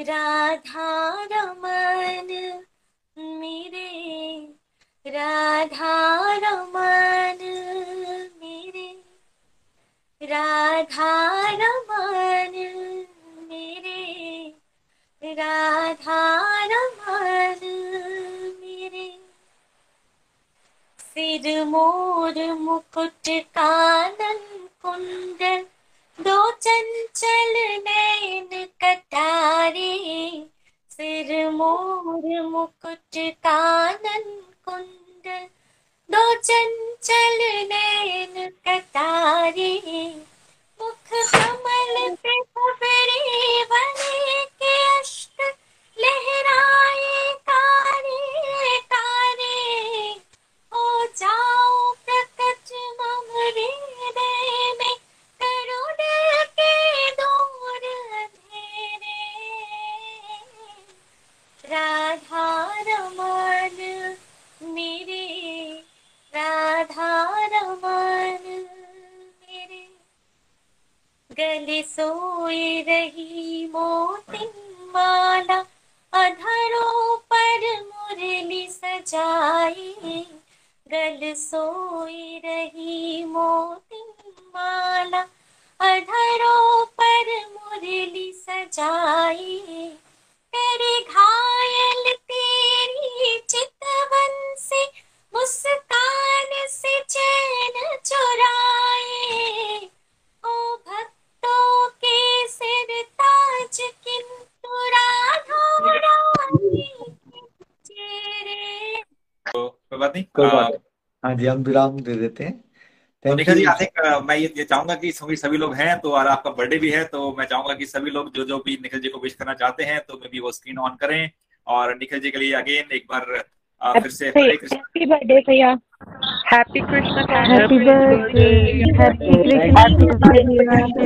राधा रमन, मेरे। राधा रमन, मेरे। राधा रमन, मेरे। राधा सिर मोर मुकुट कानन कुंडल दो चंचल नैन कटारे। सिर मोर मुकुट कानन कुंडल दो चंचल नैन कटारे। मुख कमल पे खबरे बने के अष्ट लहराए राधा रमन मेरे राधा रमन मेरे गले सोए रही मोती माला, अधरों पर मुरली सजाई। गल सोई रही मोती माला, अधरों पर मुरली सजाई। घायल तेरी चितवन से मुस्कान से चैन चुराए। ओ भक्तों के सिर ताज किंतु तो कोई बात नहीं। कोई बात हाँ जी हम विराम दे देते हैं। तो थैंक जी आई थिंक मैं ये, ये चाहूँगा कि सभी सभी लोग हैं तो और आपका बर्थडे भी है तो मैं चाहूँगा कि सभी लोग जो जो भी निखिल जी को विश करना चाहते हैं तो मे बी वो स्क्रीन ऑन करें और निखिल जी के लिए अगेन एक बार आ, फिर से Hare Krishna happy birthday happy Krishna happy birthday happy